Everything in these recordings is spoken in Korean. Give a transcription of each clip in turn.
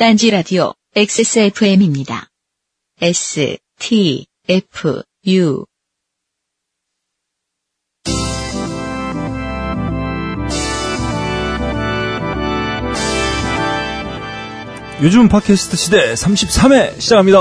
딴지 라디오 XSFM입니다. S, T, F, U. 요즘 팟캐스트 시대 33회 시작합니다.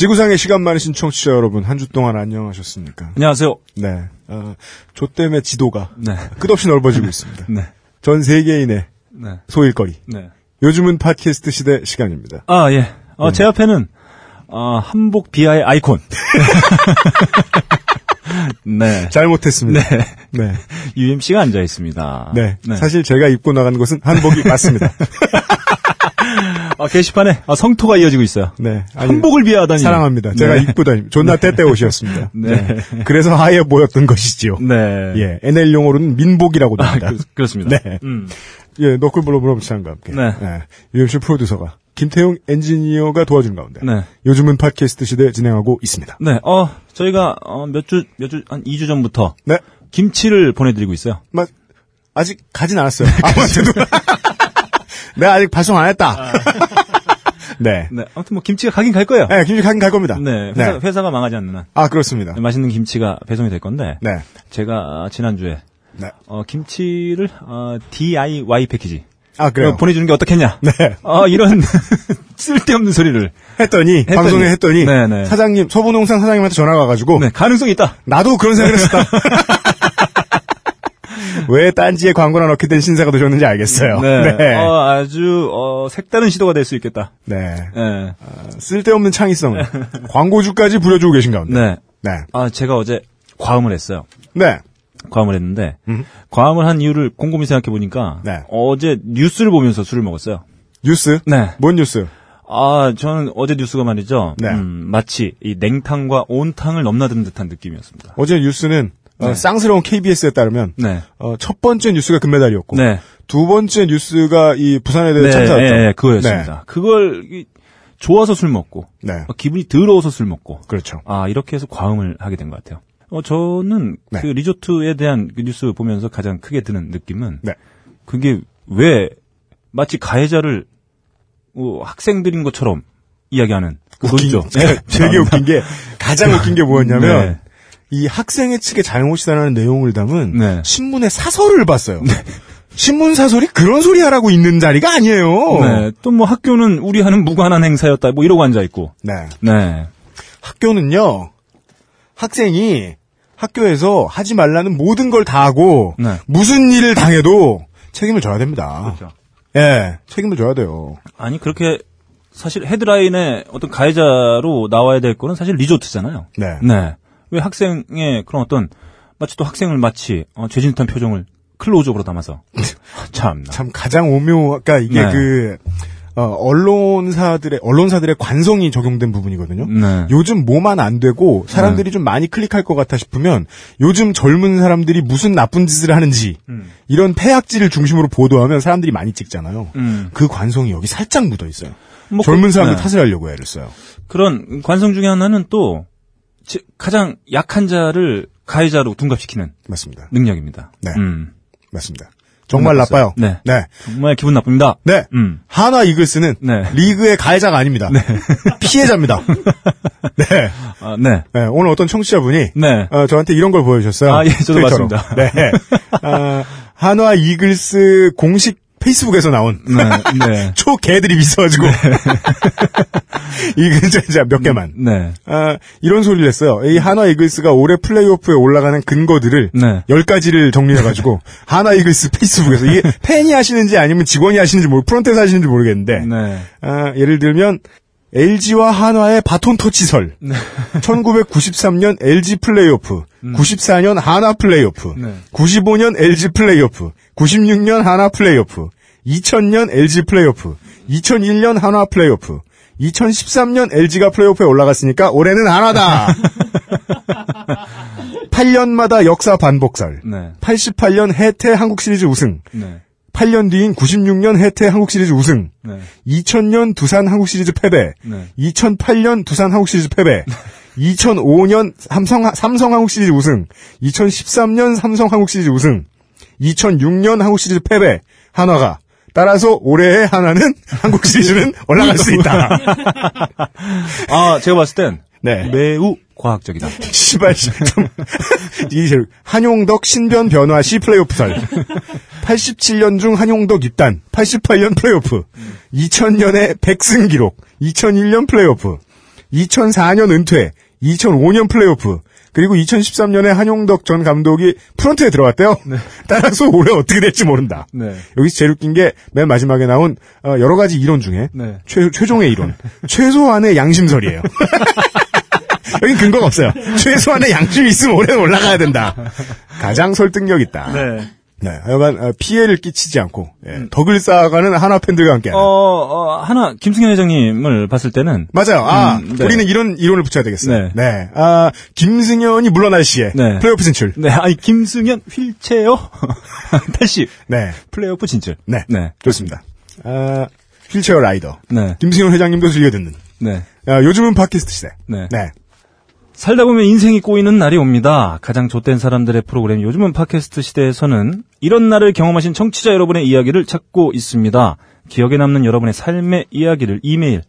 지구상의 시간 많으신 청취자 여러분, 한 주 동안 안녕하셨습니까? 안녕하세요. 네. 어, 조 때문에 지도가 네. 끝없이 넓어지고 있습니다. 네. 전 세계인의 네. 소일거리. 네. 요즘은 팟캐스트 시대 시간입니다. 아, 예. 어, 제 앞에는, 어, 한복 비하의 아이콘. 네. 잘못했습니다. 네. 네. UMC가 앉아 있습니다. 네. 사실 제가 입고 나간 것은 한복이 맞습니다. 아, 게시판에 아, 성토가 이어지고 있어요. 네. 아니, 한복을 비하하다니. 사랑합니다. 제가 네. 입고 다니 존나 때때 옷이었습니다. 네. 그래서 하얘 보였던 것이지요. 네. 예. NL 용어로는 민복이라고도 아, 합니다. 그, 렇습니다 네. 음. 예, 너클블러 브럼치장과 함께. 네. 예, UMC 프로듀서가 김태용 엔지니어가 도와주는 가운데. 네. 요즘은 팟캐스트 시대 진행하고 있습니다. 네. 어, 저희가, 어, 몇 주, 몇 주, 한 2주 전부터. 네. 김치를 보내 드리고 있어요. 마, 아직 가진 않았어요. 아무한테도. 내가 아직 발송 안 했다. 네. 네. 아무튼 뭐 김치가 가긴 갈 거예요. 네, 김치 가긴 갈 겁니다. 네. 회사, 회사가 망하지 않는 한. 아, 그렇습니다. 맛있는 김치가 배송이 될 건데. 네. 제가 지난주에 네. 어, 김치를 어, DIY 패키지 아, 그래요. 어, 보내주는 게 어떻겠냐? 네. 어, 이런 쓸데없는 소리를 했더니, 했더니. 방송에 했더니, 네, 네. 사장님, 서부농산 사장님한테 전화가 와가지고, 네, 가능성이 있다. 나도 그런 생각을 했었다. 왜 딴지에 광고나 넣게 된 신사가 되셨는지 알겠어요. 네, 네. 어, 아주 어, 색다른 시도가 될 수 있겠다. 네. 네, 쓸데없는 창의성. 광고주까지 부려주고 계신 가운데. 네. 네. 아, 제가 어제 과음을 했어요. 네. 과음을 했는데 음. 과음을 한 이유를 곰곰이 생각해 보니까 네. 어제 뉴스를 보면서 술을 먹었어요. 뉴스? 네. 뭔 뉴스? 아, 저는 어제 뉴스가 말이죠. 네. 음, 마치 이 냉탕과 온탕을 넘나드는 듯한 느낌이었습니다. 어제 뉴스는 어, 네. 쌍스러운 KBS에 따르면 네. 어, 첫 번째 뉴스가 금메달이었고 네. 두 번째 뉴스가 이 부산에 대해 네, 참사였죠. 예, 예, 그거였습니다. 그걸 이, 좋아서 술 먹고 네. 어, 기분이 더러워서 술 먹고 그렇죠. 아 이렇게 해서 과음을 하게 된 것 같아요. 어 저는 네. 그 리조트에 대한 그 뉴스 보면서 가장 크게 드는 느낌은 네. 그게 왜 마치 가해자를 어, 학생들인 것처럼 이야기하는 그 소리죠. 제가 되게 웃긴 게 가장 웃긴 게 뭐였냐면 네. 이 학생의 측의 잘못이라는 내용을 담은 네. 신문의 사설을 봤어요. 신문 사설이 그런 소리 하라고 있는 자리가 아니에요. 네. 또 뭐 학교는 우리 하는 무관한 행사였다. 뭐 이러고 앉아 있고. 네. 네. 학교는요, 학생이 학교에서 하지 말라는 모든 걸 다 하고, 네. 무슨 일을 당해도 책임을 져야 됩니다. 그렇죠. 예, 책임을 져야 돼요. 아니 그렇게 사실 헤드라인에 어떤 가해자로 나와야 될 거는 사실 리조트잖아요. 네. 네. 왜 학생의 그런 어떤 마치 또 학생을 마치 어, 죄진 듯한 표정을 클로즈업으로 담아서 참나. 참 가장 오묘, 그러니까 이게 네. 그, 어, 언론사들의, 언론사들의 관성이 적용된 부분이거든요. 네. 요즘 뭐만 안 되고 사람들이 좀 많이 클릭할 것 같아 싶으면 요즘 젊은 사람들이 무슨 나쁜 짓을 하는지 이런 폐악질을 중심으로 보도하면 사람들이 많이 찍잖아요. 음. 그 관성이 여기 살짝 묻어 있어요. 뭐 젊은 그- 사람들 네. 탓을 하려고 애를 써요. 그런 관성 중에 하나는 또 지- 가장 약한 자를 가해자로 둔갑시키는 맞습니다. 능력입니다. 네. 음. 맞습니다. 정말. 나빠요. 네. 네. 정말 기분 나쁩니다. 네. 음. 하나 이글스는 네. 리그의 가해자가 아닙니다. 피해자입니다. 네. 아, 네. 네, 오늘 어떤 청취자분이 네. 어, 저한테 이런 걸 보여주셨어요. 아, 예, 저도 트위터로. 봤습니다. 네. 아, 한화 이글스 공식 페이스북에서 나온 네. 네. 초 개들이 있어가지고 이글 진짜 몇 개만. 네. 아, 이런 소리를 했어요. 이 한화 이글스가 올해 플레이오프에 올라가는 근거들을 네. 열 가지를 정리해가지고 한화 이글스 페이스북에서 이게 팬이 하시는지 아니면 직원이 하시는지 모르, 프론트에서 하시는지 모르겠는데 네. 아, 예를 들면 LG와 한화의 바톤 터치설. 1993년 LG 플레이오프, 94년 한화 플레이오프, 네. 95년 LG 플레이오프, 96년 한화 플레이오프, 2000년 LG 플레이오프, 2001년 한화 플레이오프, 2013년 LG가 플레이오프에 올라갔으니까 올해는 한화다. 8년마다 역사 반복설. 네. 88년 해태 한국 시리즈 우승. 네. 8년 뒤인 96년 해태 한국 시리즈 우승. 네. 2000년 두산 한국 시리즈 패배. 네. 2008년 두산 한국 시리즈 패배. 2005년 삼성, 삼성 한국 시리즈 우승, 2013년 삼성 한국 시리즈 우승, 2006년 한국 시리즈 패배, 한화가. 따라서 올해의 한화는 한국 시리즈는 올라갈 수 있다. 아, 제가 봤을 땐 네. 매우 과학적이다. 시발, 좀, 이게 한용덕 신변 변화 시 플레이오프설. 87년 중 한용덕 입단, 88년 플레이오프, 2000년에 백승 기록, 2001년 플레이오프, 2004년 은퇴, 2005년 플레이오프, 그리고 2013년에 한용덕 전 감독이 프런트에 들어갔대요. 따라서 올해 어떻게 될지 모른다. 네. 여기서 제일 웃긴 게 맨 마지막에 나온 어, 여러 가지 이론 중에 네. 최, 최종의 이론. 최소한의 양심설이에요. 여긴 근거가 없어요. 최소한의 양심이 있으면 올해는 올라가야 된다. 가장 설득력 있다. 네. 네, 하여간 어, 피해를 끼치지 않고 예, 덕을 쌓아가는 하나 팬들과 함께. 어, 어, 하나, 김승현 회장님을 봤을 때는. 맞아요. 아, 음, 네. 우리는 이런 이론을 붙여야 되겠어요. 네. 네. 아, 김승현이 물러날 시에 네. 플레이오프 진출. 네, 아니, 김승현 휠체어 80. 네. 플레이오프 진출. 네. 네. 좋습니다. 아, 휠체어 라이더. 네. 김승현 회장님도 즐겨 듣는. 네. 아, 요즘은 팟캐스트 시대. 네. 네. 살다 보면 인생이 꼬이는 날이 옵니다. 가장 좆된 사람들의 프로그램 요즘은 팟캐스트 시대에서는 이런 날을 경험하신 청취자 여러분의 이야기를 찾고 있습니다. 기억에 남는 여러분의 삶의 이야기를 이메일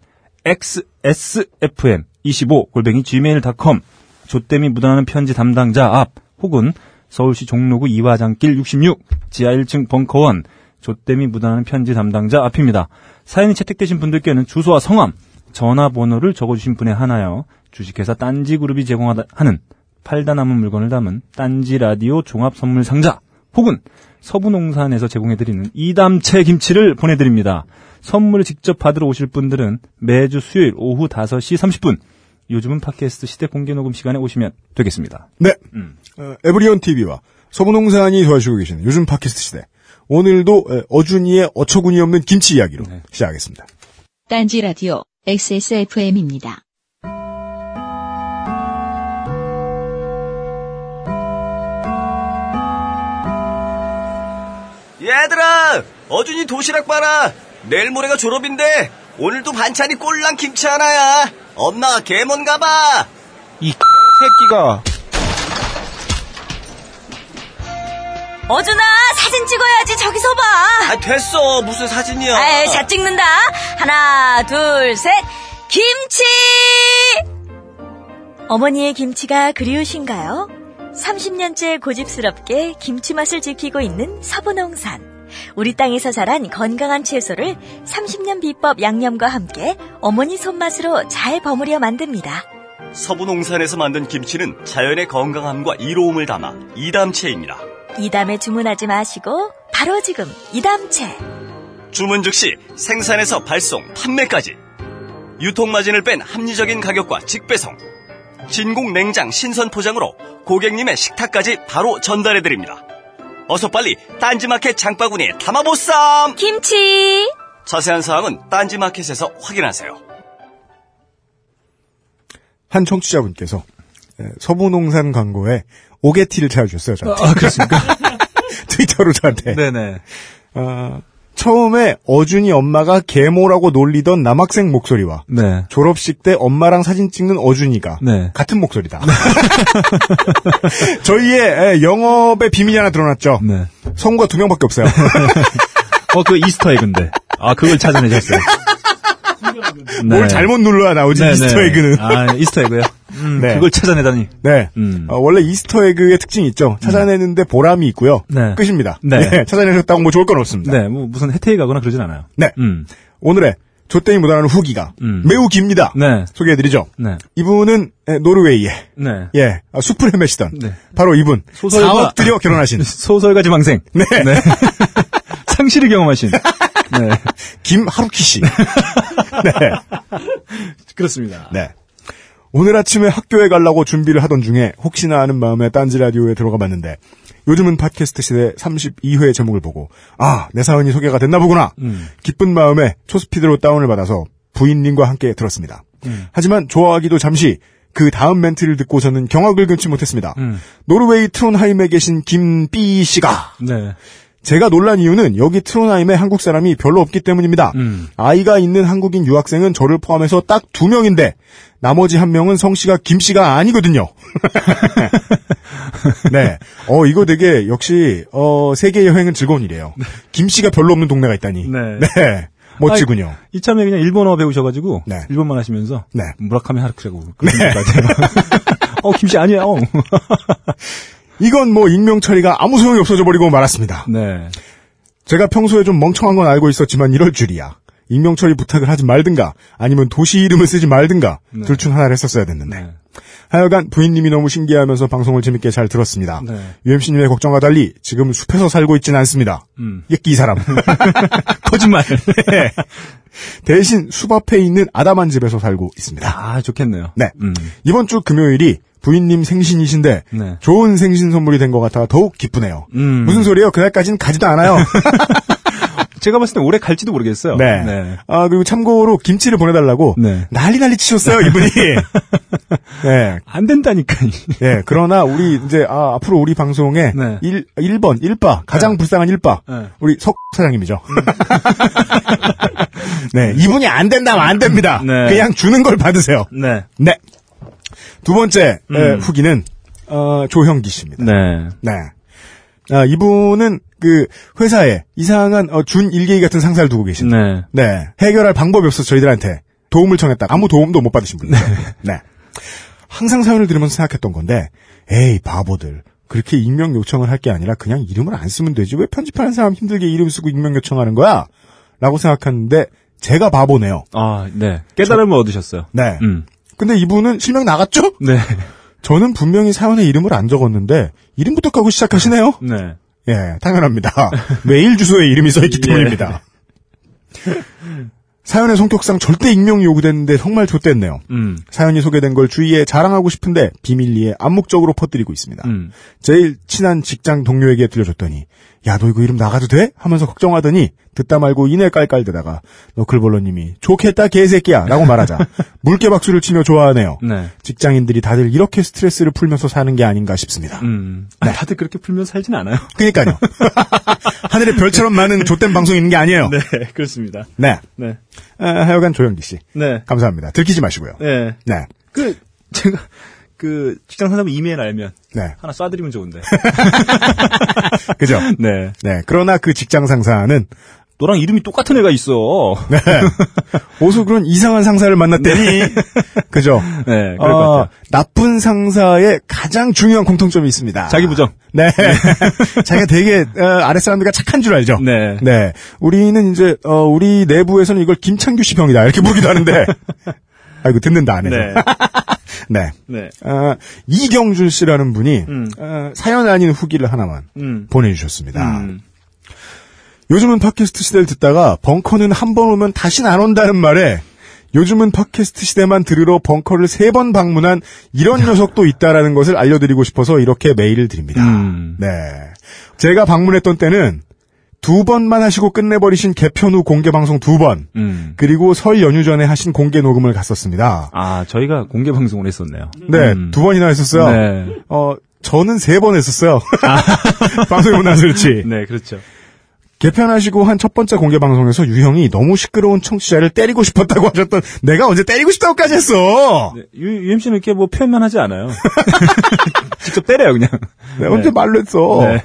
xsfm25 골뱅이 gmail.com 좆댐이 묻어나는 편지 담당자 앞 혹은 서울시 종로구 이화장길 66 지하 1층 벙커원 좆댐이 묻어나는 편지 담당자 앞입니다. 사연이 채택되신 분들께는 주소와 성함, 전화번호를 적어주신 분에 하나요. 주식회사 딴지그룹이 제공하는 팔다 남은 물건을 담은 딴지 라디오 종합 선물 상자 혹은 서부농산에서 제공해드리는 이담채 김치를 보내드립니다. 선물을 직접 받으러 오실 분들은 매주 수요일 오후 5시 30분 요즘은 팟캐스트 시대 공개 녹음 시간에 오시면 되겠습니다. 네. 음. 어, 에브리온 TV와 서부농산이 도와주고 계시는 요즘 팟캐스트 시대. 오늘도 에, 어준이의 어처구니 없는 김치 이야기로 네. 시작하겠습니다. 딴지 라디오 XSFM입니다. 얘들아! 어준이 도시락 봐라! 내일 모레가 졸업인데, 오늘도 반찬이 꼴랑 김치 하나야! 엄마가 개먼 가봐! 이 새끼가 어준아 사진 찍어야지 저기서 봐. 아, 됐어. 무슨 사진이야. 아이, 자 찍는다. 하나 둘 셋. 김치. 어머니의 김치가 그리우신가요? 30년째 고집스럽게 김치 맛을 지키고 있는 서부농산. 우리 땅에서 자란 건강한 채소를 30년 비법 양념과 함께 어머니 손맛으로 잘 버무려 만듭니다. 서부농산에서 만든 김치는 자연의 건강함과 이로움을 담아 이담채입니다. 이담에 주문하지 마시고 바로 지금 이담채. 주문 즉시 생산에서 발송, 판매까지. 유통마진을 뺀 합리적인 가격과 직배송. 진공 냉장 신선 포장으로 고객님의 식탁까지 바로 전달해드립니다. 어서 빨리 딴지마켓 장바구니에 담아보쌈! 김치. 자세한 사항은 딴지마켓에서 확인하세요. 한 청취자분께서 에, 서부농산 광고에 오게티를 찾아주셨어요. 저한테. 아, 그렇습니까? 트위터로 저한테. 네네. 어, 처음에 어준이 엄마가 계모라고 놀리던 남학생 목소리와 네. 졸업식 때 엄마랑 사진 찍는 어준이가 네. 같은 목소리다. 저희의 에, 영업의 비밀이 하나 드러났죠. 네. 성우가 두 명밖에 없어요. 어, 그 Easter egg인데. 아, 그걸 찾아내셨어요. 뭘 잘못 눌러야 나오지 네, Easter 네. egg는. 아, Easter egg요? 음, 네. 그걸 찾아내다니. 네. 음. 어, 원래 Easter egg의 특징이 있죠. 찾아내는데 보람이 있고요. 네. 끝입니다. 네. 찾아내셨다고 뭐 좋을 건 없습니다. 네, 뭐 무슨 혜택이 가거나 그러진 않아요. 네. 음. 오늘의 조땡이 묻어나는 후기가 음. 매우 깁니다. 네. 소개해드리죠. 네. 이분은 에, 노르웨이에 네. 예 아, 숲을 헤매시던 네. 바로 이분 소설가- 4억 들여 결혼하신 소설가 지망생. 네. 상실을 경험하신. 네. 김하루키 씨. 네. 그렇습니다. 네. 오늘 아침에 학교에 가려고 준비를 하던 중에 혹시나 하는 마음에 딴지 라디오에 들어가 봤는데 요즘은 팟캐스트 시대 32회 제목을 보고 아, 내 사연이 소개가 됐나 보구나. 음. 기쁜 마음에 초스피드로 다운을 받아서 부인님과 함께 들었습니다. 음. 하지만 좋아하기도 잠시 그 다음 멘트를 듣고서는 경악을 금치 못했습니다. 음. 노르웨이 트론하임에 계신 김삐 씨가 네. 제가 놀란 이유는 여기 트로나임에 한국 사람이 별로 없기 때문입니다. 음. 아이가 있는 한국인 유학생은 저를 포함해서 딱 두 명인데 나머지 한 명은 성씨가 김씨가 아니거든요. 네. 어 이거 되게 역시 어 세계 여행은 즐거운 일이에요. 김씨가 별로 없는 동네가 있다니. 네. 멋지군요. 이참에 그냥 일본어 배우셔가지고 네. 일본만 하시면서 네. 무라카미 것 같아요. 어 김씨 아니에요. 이건 뭐 익명 처리가 아무 소용이 없어져 버리고 말았습니다. 네. 제가 평소에 좀 멍청한 건 알고 있었지만 이럴 줄이야. 익명 처리 부탁을 하지 말든가 아니면 도시 이름을 쓰지 말든가 네. 둘중 하나를 했었어야 됐는데. 네. 하여간 부인님이 너무 신기해하면서 방송을 재밌게 잘 들었습니다. 네. UMC님의 걱정과 달리 지금 숲에서 살고 있지는 않습니다. 음. 예끼 이 사람. 거짓말. 네. 대신 숲 앞에 있는 아담한 집에서 살고 있습니다. 아 좋겠네요. 네. 음. 이번 주 금요일이 부인님 생신이신데 네. 좋은 생신 선물이 된 것 같아 더욱 기쁘네요. 음. 무슨 소리예요? 그날까지는 가지도 않아요. 제가 봤을 때 오래 갈지도 모르겠어요. 네. 네. 아 그리고 참고로 김치를 보내달라고 네. 난리 난리 치셨어요 이분이. 네. 안 된다니까. 네. 그러나 우리 이제 아, 앞으로 우리 방송에 네. 일 1번 1바 가장 불쌍한 1바 네. 우리 석 사장님이죠. 네. 이분이 안 된다면 안 됩니다. 네. 그냥 주는 걸 받으세요. 네. 네. 두 번째 에, 음. 후기는 어, 조형기 씨입니다. 네. 네. 아, 이분은 그 회사에 이상한 어, 준 일개이 같은 상사를 두고 계신데 네. 네. 해결할 방법이 없어서 저희들한테 도움을 청했다. 아무 도움도 못 받으신 분이죠. 네. 항상 사연을 들으면서 생각했던 건데, 에이, 바보들. 그렇게 익명 요청을 할 게 아니라 그냥 이름을 안 쓰면 되지. 왜 편집하는 사람 힘들게 이름 쓰고 익명 요청하는 거야? 라고 생각하는데, 제가 바보네요. 아, 네. 깨달음을 얻으셨어요. 네. 음. 근데 이분은 실명 나갔죠? 네. 저는 분명히 사연에 이름을 안 적었는데, 이름부터 까고 시작하시네요? 네. 예, 당연합니다. 메일 주소에 이름이 써 있기 예. 때문입니다. 사연의 성격상 절대 익명이 요구됐는데 정말 좆됐네요. 음. 사연이 소개된 걸 주위에 자랑하고 싶은데 비밀리에 암묵적으로 퍼뜨리고 있습니다. 음. 제일 친한 직장 동료에게 들려줬더니 야 너 이거 이름 나가도 돼? 하면서 걱정하더니 듣다 말고 이내 깔깔대다가 너클볼러님이 좋겠다 개새끼야 라고 말하자 물개 박수를 치며 좋아하네요. 네. 직장인들이 다들 이렇게 스트레스를 풀면서 사는 게 아닌가 싶습니다. 음. 아, 다들 그렇게 풀면 살진 않아요. 그러니까요. 하늘에 별처럼 많은 좆된 방송이 있는 게 아니에요. 네, 그렇습니다. 네. 네. 아, 하여간 조영기 씨. 네. 감사합니다. 들키지 마시고요. 네. 네. 그, 제가, 그, 직장 상사분 이메일 알면 네. 하나 쏴드리면 좋은데. 그죠? 네. 네. 그러나 그 직장 상사는 너랑 이름이 똑같은 애가 있어. 네. 어서 그런 이상한 상사를 만났더니 그죠? 네, 그럴 것 어. 나쁜 상사의 가장 중요한 공통점이 있습니다. 자기 부정. 네. 자기가 되게 어, 아랫사람들과 착한 줄 알죠. 네. 네. 우리는 이제 어, 우리 내부에서는 이걸 김창규 씨 병이다 이렇게 부르기도 하는데 아이고 듣는다 안 해서. 네. 네. 네. 어, 이경준 씨라는 분이 음. 어, 사연 아닌 후기를 하나만 음. 보내주셨습니다. 음. 요즘은 팟캐스트 시대를 듣다가 벙커는 한 번 오면 다신 안 온다는 말에 요즘은 팟캐스트 시대만 들으러 벙커를 세 번 방문한 이런 녀석도 있다라는 것을 알려드리고 싶어서 이렇게 메일을 드립니다. 음. 네. 제가 방문했던 때는 두 번만 하시고 끝내버리신 개편 후 공개 방송 두 번, 음. 그리고 설 연휴 전에 하신 공개 녹음을 갔었습니다. 아, 저희가 공개 방송을 했었네요. 네, 음. 두 번이나 했었어요. 네. 어, 저는 세 번 했었어요. 방송이 못 나서 그렇지. 네, 그렇죠. 개편하시고 한 첫 번째 공개 방송에서 유형이 너무 시끄러운 청취자를 때리고 싶었다고 하셨던 내가 언제 때리고 싶다고까지 했어. 네, 유, UMC는 이렇게 뭐 표현만 하지 않아요. 직접 때려요, 그냥. 네, 언제 네. 말로 했어. 네.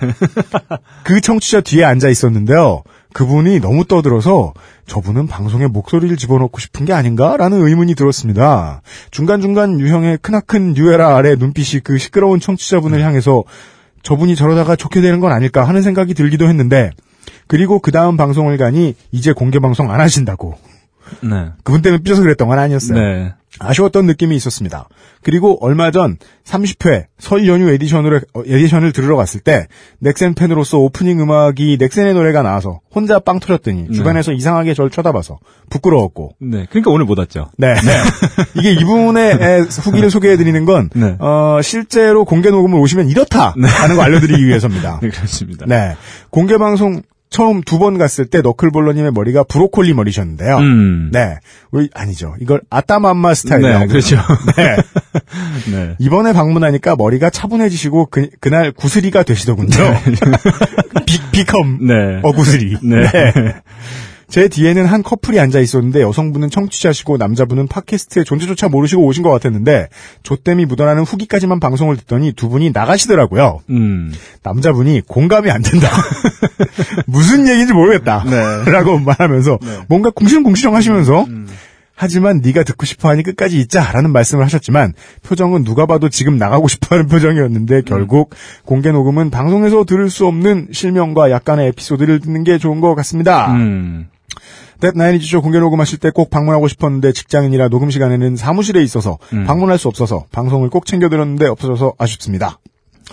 그 청취자 뒤에 앉아 있었는데요. 그분이 너무 떠들어서 저분은 방송에 목소리를 집어넣고 싶은 게 아닌가라는 의문이 들었습니다. 중간중간 유형의 크나큰 뉴에라 아래 눈빛이 그 시끄러운 청취자분을 향해서 저분이 저러다가 좋게 되는 건 아닐까 하는 생각이 들기도 했는데 그리고 그 다음 방송을 가니 이제 공개 방송 안 하신다고. 네. 그분 때문에 삐져서 그랬던 건 아니었어요. 네. 아쉬웠던 느낌이 있었습니다. 그리고 얼마 전 30회 설 연휴 edition을, 어, edition을 들으러 갔을 때 넥센 팬으로서 오프닝 음악이 넥센의 노래가 나와서 혼자 빵 터졌더니 주변에서 이상하게 저를 쳐다봐서 부끄러웠고 네. 그러니까 오늘 못 왔죠. 네. 이게 이분의 에, 후기를 소개해드리는 건 네. 어, 실제로 공개 녹음을 오시면 이렇다 하는 거 알려드리기 위해서입니다. 네, 그렇습니다. 네. 공개 방송 처음 두 번 갔을 때 너클볼러님의 머리가 브로콜리 머리셨는데요. 음. 네. 우리, 아니죠. 이걸 아따맘마 스타일이라고. 네, 그렇죠. 네. 네. 이번에 방문하니까 머리가 차분해지시고 그, 그날 구슬이가 되시더군요. 비, 비컴 네. 어구슬이. 네. 제 뒤에는 한 커플이 앉아 있었는데 여성분은 청취자시고 남자분은 팟캐스트의 존재조차 모르시고 오신 것 같았는데 조땜이 묻어나는 후기까지만 방송을 듣더니 두 분이 나가시더라고요. 음. 남자분이 공감이 안 된다. 무슨 얘기인지 모르겠다. 네. 라고 말하면서 뭔가 궁시렁궁시렁 하시면서 하지만 네가 듣고 싶어하니 끝까지 있자라는 말씀을 하셨지만 표정은 누가 봐도 지금 나가고 싶어하는 표정이었는데 결국 공개 녹음은 방송에서 들을 수 없는 실명과 약간의 에피소드를 듣는 게 좋은 것 같습니다. 음. 나인이지쇼 공개 녹음하실 때 꼭 방문하고 싶었는데 직장인이라 녹음 시간에는 사무실에 있어서 음. 방문할 수 없어서 방송을 꼭 챙겨들었는데 없어져서 아쉽습니다.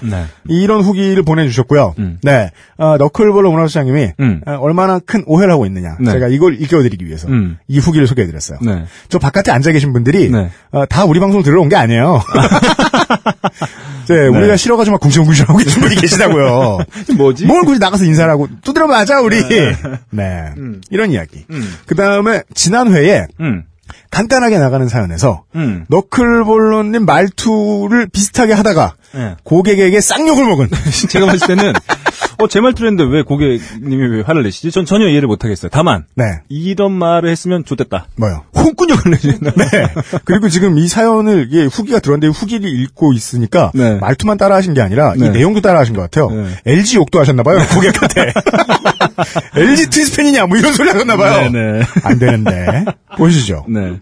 네. 이런 후기를 보내주셨고요. 음. 네, 어, 너클볼러 문화수장님이 음. 어, 얼마나 큰 오해를 하고 있느냐. 네. 제가 이걸 읽어드리기 위해서 음. 이 후기를 소개해드렸어요. 네. 저 바깥에 앉아 계신 분들이 네. 어, 다 우리 방송 들으러 온 게 아니에요. 네, 우리가 싫어가지고 막 궁시렁궁시렁 하고 계신 분이 계시다고요. 뭐지? 뭘 굳이 나가서 인사를 하고 두드려 맞아 우리. 네, 이런 이야기. 음. 그 다음에 지난 회에 음. 간단하게 나가는 사연에서 음. 너클볼러님 말투를 비슷하게 하다가 네. 고객에게 쌍욕을 먹은 제가 봤을 때는 어, 제 말투로 했는데 왜 고객님이 왜 화를 내시지? 전 전혀 이해를 못 하겠어요. 다만 네 이런 말을 했으면 좋겠다. 뭐요? 홍군형을 내시나? 네. 그리고 지금 이 사연을, 예, 후기가 들었는데 후기를 읽고 있으니까, 네. 말투만 따라 하신 게 아니라, 이 네. 내용도 따라 하신 것 같아요. 네. LG 욕도 하셨나봐요, 고객한테. LG 트윈스팬이냐, 뭐 이런 소리 하셨나봐요. 네네. 안 되는데. 보시죠. 네.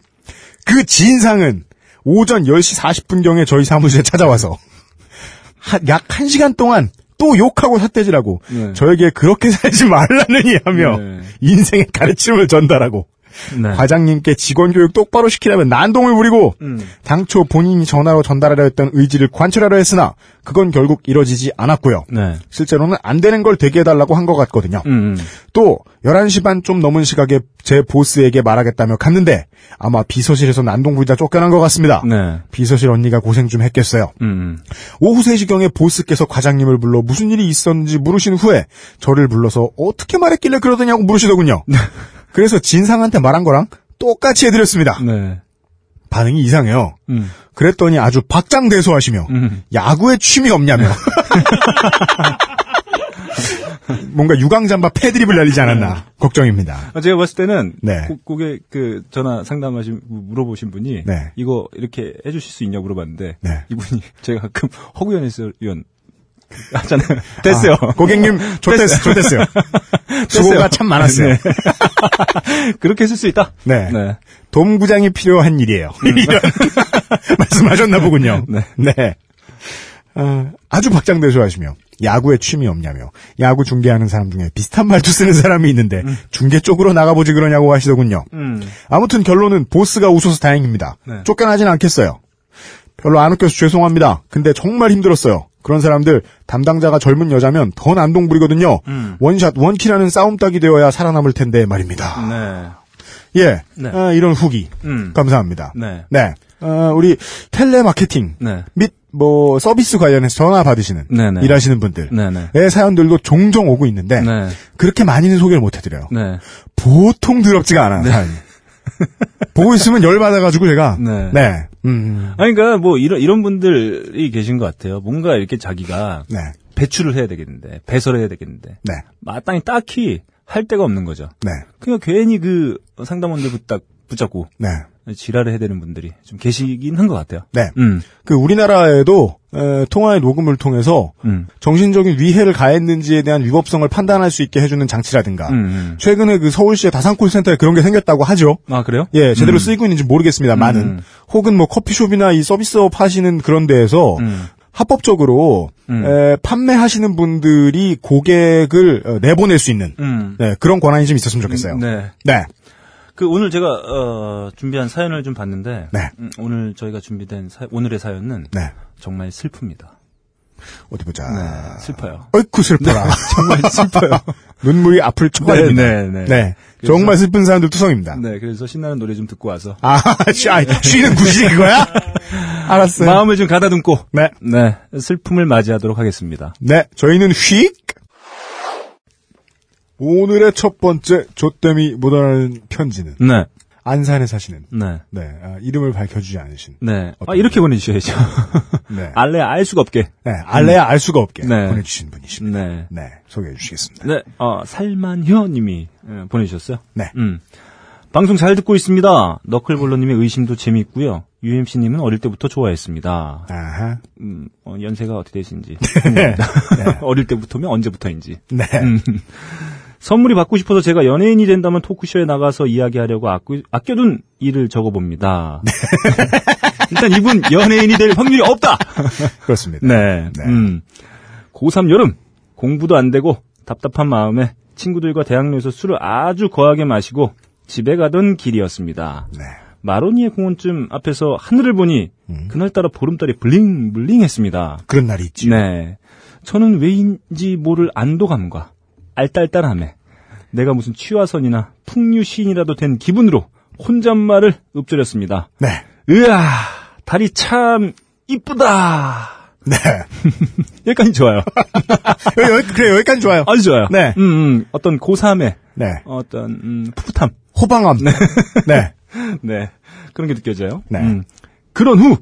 그 진상은 오전 10시 40분경에 저희 사무실에 찾아와서, 한, 약 1시간 동안 또 욕하고 삿대질하고, 네. 저에게 그렇게 살지 말라느니 하며, 네. 인생의 가르침을 전달하고, 네. 과장님께 직원 교육 똑바로 시키라면 난동을 부리고 음. 당초 본인이 전화로 전달하려 했던 의지를 관철하려 했으나 그건 결국 이뤄지지 않았고요. 네. 실제로는 안 되는 걸 되게 해달라고 한 것 같거든요. 음. 또 11시 반 좀 넘은 시각에 제 보스에게 말하겠다며 갔는데 아마 비서실에서 난동 부리다 쫓겨난 것 같습니다. 네. 비서실 언니가 고생 좀 했겠어요. 음. 오후 3시경에 보스께서 과장님을 불러 무슨 일이 있었는지 물으신 후에 저를 불러서 어떻게 말했길래 그러더냐고 물으시더군요. 그래서 진상한테 말한 거랑 똑같이 해드렸습니다. 네. 반응이 이상해요. 음. 그랬더니 아주 박장대소하시며 음. 야구에 취미 없냐며 뭔가 유광잠바 패드립을 날리지 않았나 걱정입니다. 아, 제가 봤을 때는 네. 고, 고객 그 전화 상담하신 물어보신 분이 네. 이거 이렇게 해주실 수 있냐고 물어봤는데 네. 이분이 제가 가끔 허구연 해설위원 하잖아요. 됐어요. 아, 고객님 좋댔, 좋댔어요. 수고가 참 많았어요. 네. 그렇게 쓸 수 있다. 네. 네. 돔구장이 필요한 일이에요. 이런 말씀하셨나 보군요. 네. 네. 아, 아주 박장대소하시며 야구에 취미 없냐며 야구 중계하는 사람 중에 비슷한 말투 쓰는 사람이 있는데 중계 쪽으로 나가보지 그러냐고 하시더군요. 음. 아무튼 결론은 보스가 웃어서 다행입니다. 네. 쫓겨나진 않겠어요. 별로 안 웃겨서 죄송합니다. 근데 정말 힘들었어요. 그런 사람들 담당자가 젊은 여자면 더 난동 부리거든요. 음. 원샷 원키라는 싸움 딱이 되어야 살아남을 텐데 말입니다. 네. 예, 네. 아, 이런 후기 음. 감사합니다. 네. 네, 어, 우리 텔레마케팅 네. 및 뭐 서비스 관련해서 전화 받으시는 네네. 일하시는 분들의 네네. 사연들도 종종 오고 있는데 네. 그렇게 많이는 소개를 못 해드려요. 네. 보통 더럽지가 않아요. 사연이. 보고 있으면 열 받아가지고 제가. 네. 네, 음, 아니, 그러니까 뭐 이런 이런 분들이 계신 것 같아요. 뭔가 이렇게 자기가 네, 배출을 해야 되겠는데 배설을 해야 되겠는데. 네, 마땅히 딱히 할 데가 없는 거죠. 네, 그러니까 괜히 그 상담원들 붙잡, 붙잡고. 네, 지랄을 해야 되는 분들이 좀 계시긴 한 것 같아요. 네. 음, 그 우리나라에도 에, 통화의 녹음을 통해서 음, 정신적인 위해를 가했는지에 대한 위법성을 판단할 수 있게 해주는 장치라든가 음, 음. 최근에 그 서울시의 다산콜센터에 그런 게 생겼다고 하죠. 아 그래요? 예, 제대로 음. 쓰이고 있는지 모르겠습니다만은 음. 혹은 뭐 커피숍이나 이 서비스업 하시는 그런 데에서 음. 합법적으로 음. 에, 판매하시는 분들이 고객을 어, 내보낼 수 있는 음. 네, 그런 권한이 좀 있었으면 좋겠어요. 네. 네. 그 오늘 제가 어, 준비한 사연을 좀 봤는데 네. 음, 오늘 저희가 준비된 사- 오늘의 사연은 네. 정말 슬픕니다. 어디 보자. 네, 슬퍼요. 어이쿠 슬퍼라. 정말 슬퍼요. 눈물이 앞을 초과합니다. 네, 네, 네. 네. 정말 슬픈 사람들 투성입니다. 네, 그래서 신나는 노래 좀 듣고 와서 아, 쉬, 아, 쉬는 굳이 그거야? 알았어요. 마음을 좀 가다듬고 네. 네, 슬픔을 맞이하도록 하겠습니다. 네. 저희는 휙! 오늘의 첫 번째 조땜이 묻어나는 편지는 네. 안산에 사시는 네. 네 아, 이름을 밝혀주지 않으신 네. 아, 이렇게 보내주셔야죠. 네, 알래 알 수가 없게. 네 알래야 알 수가 없게 네. 보내주신 분이십니다. 네. 네 소개해 주시겠습니다. 네. 어, 살만효 님이 예, 보내주셨어요. 네. 음. 방송 잘 듣고 있습니다. 너클볼러님의 의심도 재미있고요. UMC님은 어릴 때부터 좋아했습니다. 아하 음, 어, 연세가 어떻게 되신지. 궁금합니다. 어릴 때부터면 언제부터인지. 네 음. 선물이 받고 싶어서 제가 연예인이 된다면 토크쇼에 나가서 이야기하려고 아껴, 아껴둔 일을 적어봅니다. 일단 이분 연예인이 될 확률이 없다! 그렇습니다. 네. 네. 음. 고3 여름, 공부도 안 되고 답답한 마음에 친구들과 대학로에서 술을 아주 거하게 마시고 집에 가던 길이었습니다. 네. 마로니에 공원쯤 앞에서 하늘을 보니 음. 그날따라 보름달이 블링블링했습니다. 그런 날이 있죠. 네. 저는 왜인지 모를 안도감과 알딸딸함에 내가 무슨 취화선이나 풍류 시인이라도 된 기분으로 혼잣말을 읊조렸습니다. 네. 으아, 달이 참 이쁘다. 네. 여기까지 좋아요. 여기, 그래 여기까지 좋아요. 아주 좋아요. 네. 음, 음, 어떤 고3의 네. 어떤 음, 풋풋함. 호방함. 네. 네. 그런 게 느껴져요. 네. 음. 그런 후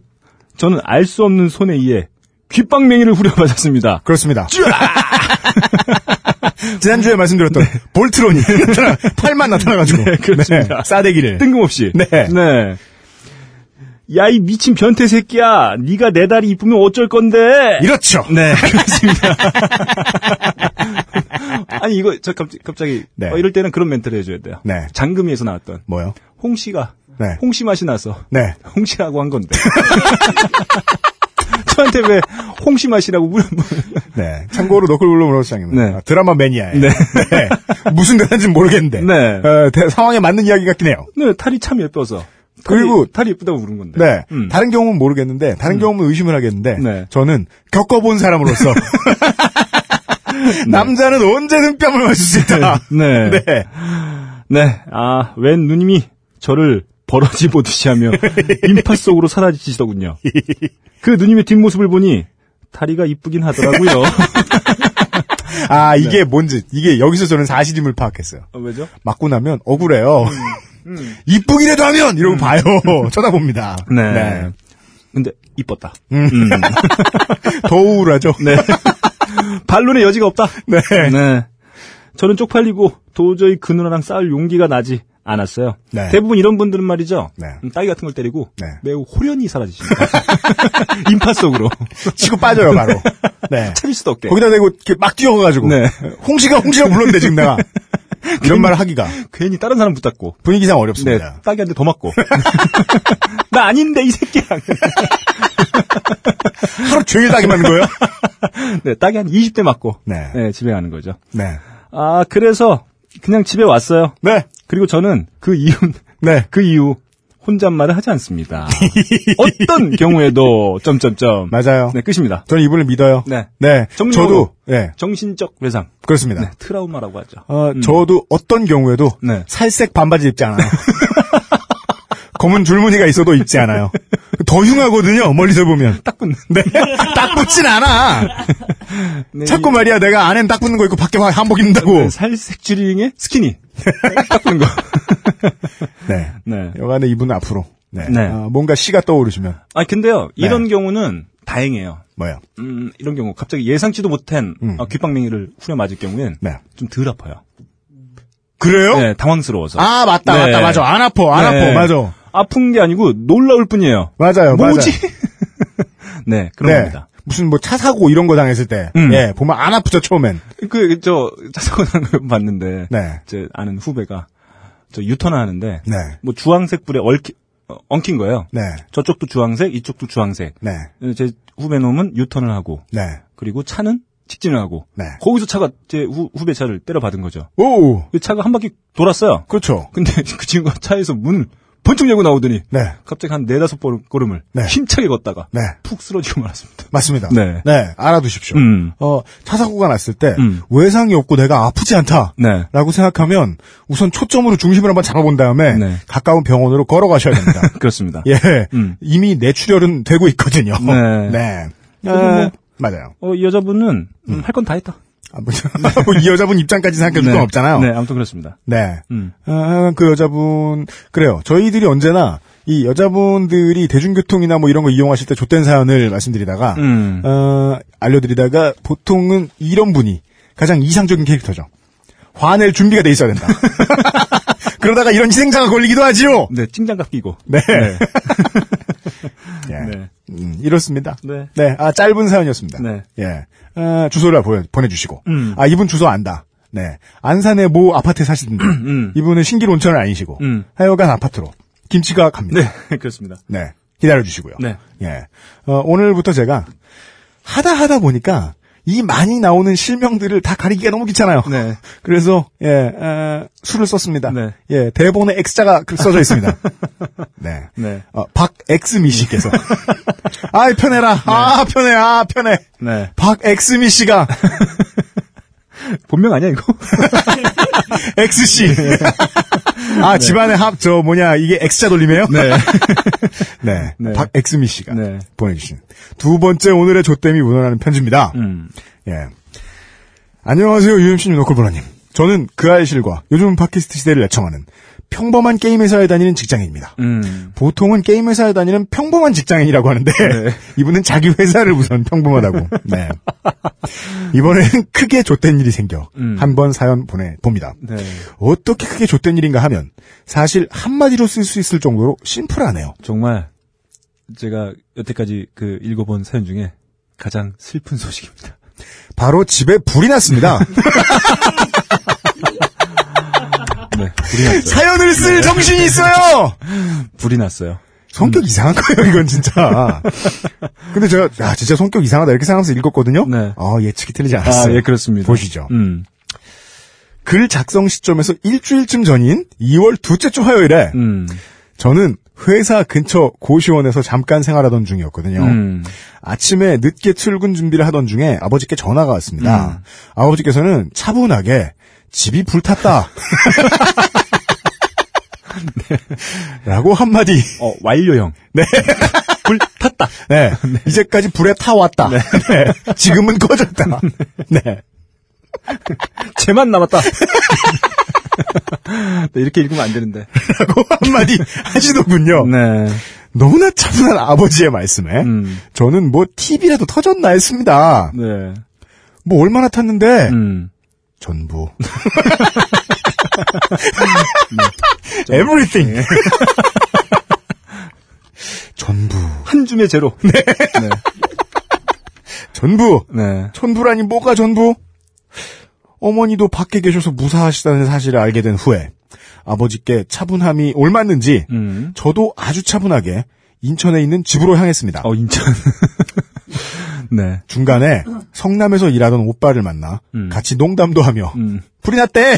저는 알 수 없는 손에 의해 귓방맹이를 후려맞았습니다. 그렇습니다. 지난주에 말씀드렸던 볼트론이 나타나, 팔만 나타나가지고. 네, 그렇습니다. 네, 싸대기를. 뜬금없이. 네. 네. 야, 이 미친 변태 새끼야. 네가 내 다리 이쁘면 어쩔 건데. 이렇죠. 네, 그렇습니다. 아니, 이거, 저 갑자기, 갑자기 네. 어, 이럴 때는 그런 멘트를 해줘야 돼요. 네. 장금이에서 나왔던. 뭐요? 홍씨가, 네. 홍씨 맛이 나서, 네. 홍씨라고 한 건데. 저한테 왜 홍씨 맛이라고 물어, 네. 참고로 너클블루 문화시장입니다. 네. 아, 드라마 매니아예요. 네. 네. 무슨 대사인지는 모르겠는데. 네. 어, 대- 상황에 맞는 이야기 같긴 해요. 네, 탈이 참 예뻐서. 탈이- 그리고- 탈이 예쁘다고 부른 건데. 네. 음. 다른 경우는 모르겠는데, 다른 경우는 의심을 하겠는데, 네. 저는 겪어본 사람으로서, 남자는 언제든 뺨을 맞을 수 있다. 네. 네. 네, 아, 웬 누님이 저를 버러지 보듯이 하며 인파 속으로 사라지시더군요. 그 누님의 뒷모습을 보니 다리가 이쁘긴 하더라고요. 아, 네. 이게 뭔지, 이게 여기서 저는 사실임을 파악했어요. 어, 왜죠? 맞고 나면 억울해요. 이쁘기라도 하면! 이러고 봐요. 쳐다봅니다. 네. 근데 이뻤다. 음. 음. 더 우울하죠. 네. 반론의 여지가 없다. 네. 네. 저는 쪽팔리고 도저히 그 누나랑 싸울 용기가 나지 않았어요. 네. 대부분 이런 분들은 말이죠. 네. 음, 따위 같은 걸 때리고 네. 매우 호련히 사라지십니다. 인파 속으로 치고 빠져요, 바로. 네. 찾을 수도 없게. 거기다 대고 이렇게 막 뛰어가가지고. 네. 홍시가 홍시가 불렀는데, 지금 내가. 이런 말을 하기가. 괜히 다른 사람 붙잡고 분위기상 네, 어렵습니다. 딱이한테 더 맞고. 나 아닌데, 이 새끼야. 하루 종일 따기 맞는 거예요? 네, 딱이 한 20대 맞고. 네. 집에 가는 거죠. 네. 아, 그래서 그냥 집에 왔어요. 네. 그리고 저는 그 이후, 네. 그 이후 혼잣말을 하지 않습니다. 어떤 경우에도, 점점점. 맞아요. 네, 끝입니다. 저는 이분을 믿어요. 네. 네. 저도, 네. 정신적 외상. 그렇습니다. 네, 트라우마라고 하죠. 어, 음. 저도 어떤 경우에도 네. 살색 반바지 입지 않아요. 검은 줄무늬가 있어도 입지 않아요. 더 흉하거든요, 멀리서 보면. 딱 붙는. 네. 딱 붙진 않아. 네, 자꾸 말이야, 내가 안엔 딱 붙는 거 입고 밖에 한복 입는다고. 네, 살색 줄이링에 스키니. 딱 붙는 거. 네. 네. 여간에 이분 앞으로. 네. 네. 아, 뭔가 시가 떠오르시면. 아, 근데요, 이런 네. 경우는 다행이에요. 뭐요? 음, 이런 경우 갑자기 예상치도 못한 음. 어, 귓방맹이를 후려 맞을 경우엔 네. 좀덜 아파요. 그래요? 네, 당황스러워서. 아, 맞다, 네. 맞다, 맞아. 안 아파, 안 네. 아파, 맞아. 아픈 게 아니고 놀라울 뿐이에요. 맞아요, 뭐지? 맞아요. 네, 그런 네. 겁니다. 무슨 뭐 차 사고 이런 거 당했을 때, 음. 예, 보면 안 아프죠, 처음엔. 그, 저, 자전거 타는 거 봤는데, 네. 제 아는 후배가, 저 유턴을 하는데, 네. 뭐 주황색 불에 얽히, 어, 엉킨 거예요. 네. 저쪽도 주황색, 이쪽도 주황색. 네. 제 후배 놈은 유턴을 하고, 네. 그리고 차는 직진을 하고, 네. 거기서 차가 제 후, 후배 차를 때려받은 거죠. 오! 그 차가 한 바퀴 돌았어요. 그렇죠. 근데 그 친구가 차에서 문을 번쩍 열고 나오더니 네. 갑자기 한 네다섯 번 걸음을 네. 힘차게 걷다가 네. 푹 쓰러지고 말았습니다. 맞습니다. 네. 알아두십시오. 음. 어, 차 사고가 났을 때, 음. 외상이 없고 내가 아프지 않다. 네. 라고 생각하면, 우선 초점으로 중심을 한번 잡아본 다음에, 네. 가까운 병원으로 걸어가셔야 됩니다. 그렇습니다. 예. 음. 이미 뇌출혈은 되고 있거든요. 네. 네. 아, 뭐- 맞아요. 어, 이 여자분은 음, 할건 다 했다. 아, 뭐, 뭐이 여자분 입장까지 생각해 줄 건 없잖아요. 네, 아무튼 그렇습니다. 네. 음. 아, 그 여자분 그래요. 저희들이 언제나 이 여자분들이 대중교통이나 뭐 이런 거 이용하실 때 좆된 사연을 말씀드리다가 음. 어, 알려드리다가 보통은 이런 분이 가장 이상적인 캐릭터죠. 화낼 준비가 돼 있어야 된다. 그러다가 이런 희생자가 걸리기도 하지요. 네, 찡장갑 끼고. 네. 네. 예. 네. 음, 이렇습니다. 네. 네, 아, 짧은 사연이었습니다. 네. 예. 아, 주소를 보여, 보내주시고. 음. 아, 이분 주소 안다. 네. 안산의 모 아파트에 사시던데. 음. 이분은 신길 온천을 아니시고. 음. 하여간 아파트로. 김치가 갑니다. 네, 그렇습니다. 네. 기다려주시고요. 네. 예. 어, 오늘부터 제가 하다 하다 보니까 이 많이 나오는 실명들을 다 가리기가 너무 귀찮아요. 네. 그래서 예 어, 수를 썼습니다. 네. 예 대본에 X자가 그 써져 있습니다. 네. 네. 어, 박엑스미 씨께서 아 편해라 아 편해 아 편해 네. 박엑스미 씨가 본명 아니야, 이거? X 씨. 아 집안에 합저 뭐냐 이게 X자 돌림이에요? 네. 네. 네. 박엑스미 씨가 네. 보내주신 두 번째 오늘의 조땜이 묻어나는 편지입니다. 음. 예. 안녕하세요, UMC 노콜브라님. 저는 그 알실과 요즘 팟캐스트 시대를 애청하는 평범한 게임 회사에 다니는 직장인입니다. 음. 보통은 게임 회사에 다니는 평범한 직장인이라고 하는데 이분은 자기 회사를 우선 평범하다고. 네. 이번에는 크게 좆된 일이 생겨 음. 한번 사연 보내 봅니다. 네. 어떻게 크게 좆된 일인가 하면 사실 한마디로 쓸 수 있을 정도로 심플하네요. 정말 제가 여태까지 그 읽어본 사연 중에 가장 슬픈 소식입니다. 바로 집에 불이 났습니다. 네, 불이 났어요. 사연을 쓸 정신이 있어요. 불이 났어요. 성격 이상한 거예요, 이건 진짜. 근데 제가, 야, 진짜 성격 이상하다, 이렇게 생각하면서 읽었거든요? 네. 어, 예측이 틀리지 않았어요. 아, 예, 그렇습니다. 보시죠. 음, 글 작성 시점에서 일주일쯤 전인 2월 둘째 주 화요일에, 음, 저는 회사 근처 고시원에서 잠깐 생활하던 중이었거든요. 음. 아침에 늦게 출근 준비를 하던 중에 아버지께 전화가 왔습니다. 음. 아버지께서는 차분하게 집이 불탔다. 라고 한마디. 어, 완료형. 네. 불 탔다. 네. 이제까지 불에 타왔다. 네. 지금은 꺼졌다. 네. 쟤만 남았다. 네, 이렇게 읽으면 안 되는데. 라고 한마디 하시더군요. 네. 너무나 차분한 아버지의 말씀에 음, 저는 뭐 TV라도 터졌나 했습니다. 네. 뭐 얼마나 탔는데 음, 전부. Everything. 전부. 한 줌의 제로. 네. 네. 전부. 네. 전부라니 뭐가 전부? 어머니도 밖에 계셔서 무사하시다는 사실을 알게 된 후에 아버지께 차분함이 옮았는지 음. 저도 아주 차분하게 인천에 있는 집으로 향했습니다. 어, 인천. 네. 중간에 성남에서 일하던 오빠를 만나 음. 같이 농담도 하며 음. 불이 났대.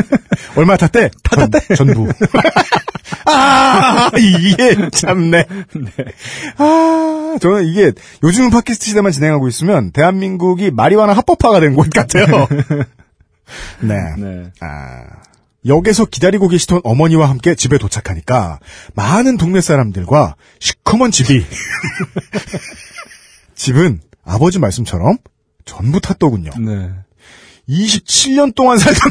얼마 탔대? 탔대. 전부. 아, 이게 참네. 아, 저는 이게 요즘 팟캐스트 시대만 진행하고 있으면 대한민국이 마리화나 합법화가 된 곳 같아요. 네. 네. 아, 역에서 기다리고 계시던 어머니와 함께 집에 도착하니까 많은 동네 사람들과 시커먼 집이 집은 아버지 말씀처럼 전부 탔더군요. 네. 27년 동안 살던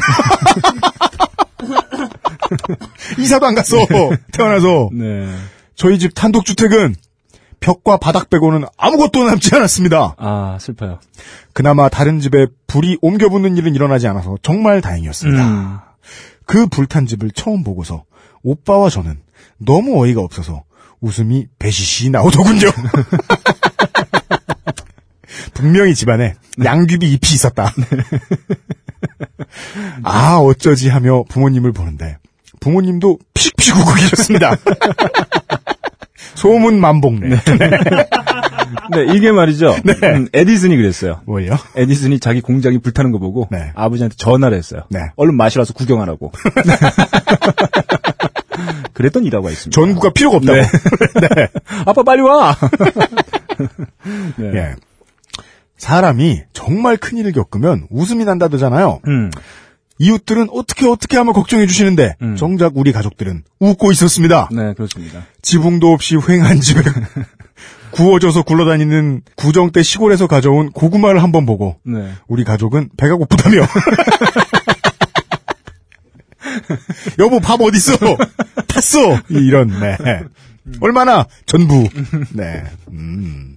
이사도 안 갔어 태어나서 네. 저희 집 단독주택은 벽과 바닥 빼고는 아무것도 남지 않았습니다. 아, 슬퍼요. 그나마 다른 집에 불이 옮겨 붙는 일은 일어나지 않아서 정말 다행이었습니다. 음. 그 불탄 집을 처음 보고서 오빠와 저는 너무 어이가 없어서 웃음이 배시시 나오더군요. 분명히 집안에 양귀비 잎이 있었다. 아 어쩌지 하며 부모님을 보는데 부모님도 피식피식 웃고 계셨습니다. 소문 만복네. 네, 이게 말이죠. 음, 에디슨이 그랬어요. 뭐예요? 에디슨이 자기 공장이 불타는 거 보고 네. 아버지한테 전화를 했어요. 네. 얼른 마시라서 구경하라고. 그랬던 일화가 있습니다. 전구가 필요가 없다고. 네. 아빠 빨리 와. 네. 예. 사람이 정말 큰일을 겪으면 웃음이 난다더잖아요. 음. 이웃들은 어떻게 어떻게 하면 걱정해 주시는데 음. 정작 우리 가족들은 웃고 있었습니다. 네, 그렇습니다. 지붕도 없이 휑한 집에 구워져서 굴러다니는 구정 때 시골에서 가져온 고구마를 한번 보고 네. 우리 가족은 배가 고프다며. 여보 밥 어딨어? 탔어. 이런 네. 얼마나 전부. 네. 음.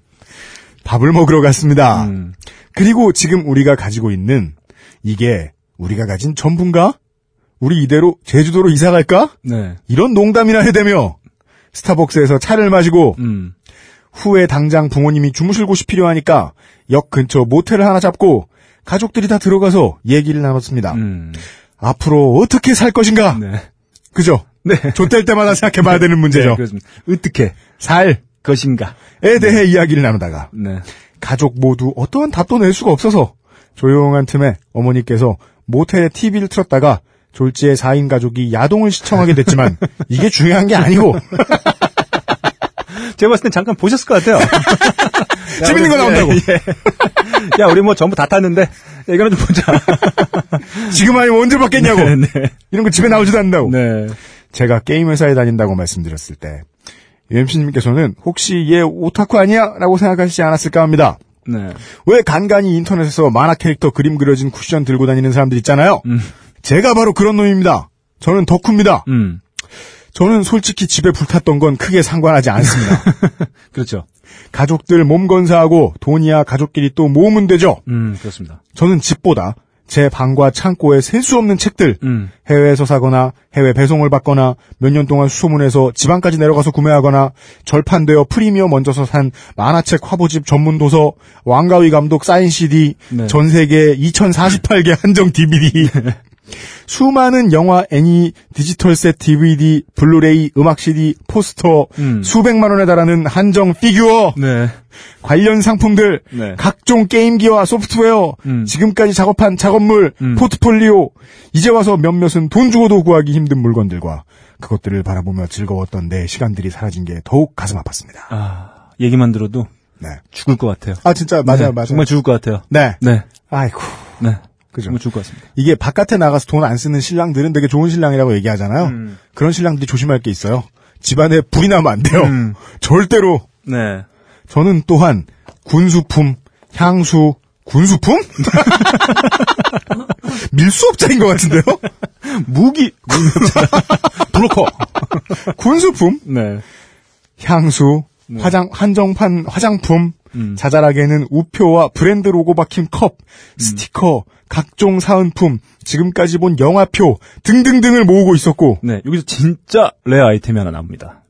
밥을 먹으러 갔습니다. 음. 그리고 지금 우리가 가지고 있는 이게 우리가 가진 전부인가? 우리 이대로 제주도로 이사 갈까? 네. 이런 농담이나 해대며 스타벅스에서 차를 마시고 음. 후에 당장 부모님이 주무실 곳이 필요하니까 역 근처 모텔을 하나 잡고 가족들이 다 들어가서 얘기를 나눴습니다. 음. 앞으로 어떻게 살 것인가? 네. 그죠? 네. 좆될 때마다 생각해봐야 되는 문제죠. 네, 그렇습니다. 어떻게 살에 것인가? 대해 이야기를 나누다가 네. 가족 모두 어떠한 답도 낼 수가 없어서 조용한 틈에 어머니께서 모텔에 TV를 틀었다가 졸지에 4인 가족이 야동을 시청하게 됐지만 이게 중요한 게 아니고 제가 봤을 땐 잠깐 보셨을 것 같아요. 재밌는 거 나온다고. 예, 예. 야, 우리 뭐 전부 다 탔는데, 야, 이거는 좀 보자. 지금 아니면 언제 받겠냐고 네, 네. 이런 거 집에 나오지도 않는다고 네. 제가 게임 회사에 다닌다고 말씀드렸을 때 UMC님께서는 혹시 얘 오타쿠 아니야? 라고 생각하시지 않았을까 합니다. 네. 왜 간간히 인터넷에서 만화 캐릭터 그림 그려진 쿠션 들고 다니는 사람들 있잖아요. 음. 제가 바로 그런 놈입니다. 저는 덕후입니다. 음. 저는 솔직히 집에 불탔던 건 크게 상관하지 않습니다. 그렇죠. 가족들 몸 건사하고 돈이야 가족끼리 또 모으면 되죠. 음, 그렇습니다. 저는 집보다 제 방과 창고에 셀 수 없는 책들 음. 해외에서 사거나 해외 배송을 받거나 몇 년 동안 수소문해서 지방까지 내려가서 구매하거나 절판되어 프리미엄 얹어서 산 만화책 화보집 전문 도서 왕가위 감독 사인 CD 네. 전 세계 2048개 한정 DVD 수많은 영화 애니 디지털 셋 DVD 블루레이 음악 CD 포스터 음. 수백만 원에 달하는 한정 피규어 네. 관련 상품들, 네. 각종 게임기와 소프트웨어, 음. 지금까지 작업한 작업물, 음. 포트폴리오, 이제 와서 몇몇은 돈 주고도 구하기 힘든 물건들과 그것들을 바라보며 즐거웠던 내 시간들이 사라진 게 더욱 가슴 아팠습니다. 아, 얘기만 들어도 네. 죽을 것 같아요. 아 진짜 맞아요, 네, 맞아요. 정말 죽을 것 같아요. 네. 네. 아이고. 네. 그죠. 죽을 것 같습니다. 이게 바깥에 나가서 돈 안 쓰는 신랑들은 되게 좋은 신랑이라고 얘기하잖아요. 음. 그런 신랑들이 조심할 게 있어요. 집안에 불이 나면 안 돼요. 음. 절대로. 네. 저는 또한 군수품, 향수, 군수품? 밀수업자인 것 같은데요? 무기, 브로커. 군수품, 네. 향수, 화장, 한정판 화장품, 음. 자잘하게는 우표와 브랜드 로고 박힌 컵, 스티커, 각종 사은품, 지금까지 본 영화표 등등등을 모으고 있었고, 네. 여기서 진짜 레어 아이템이 하나 나옵니다.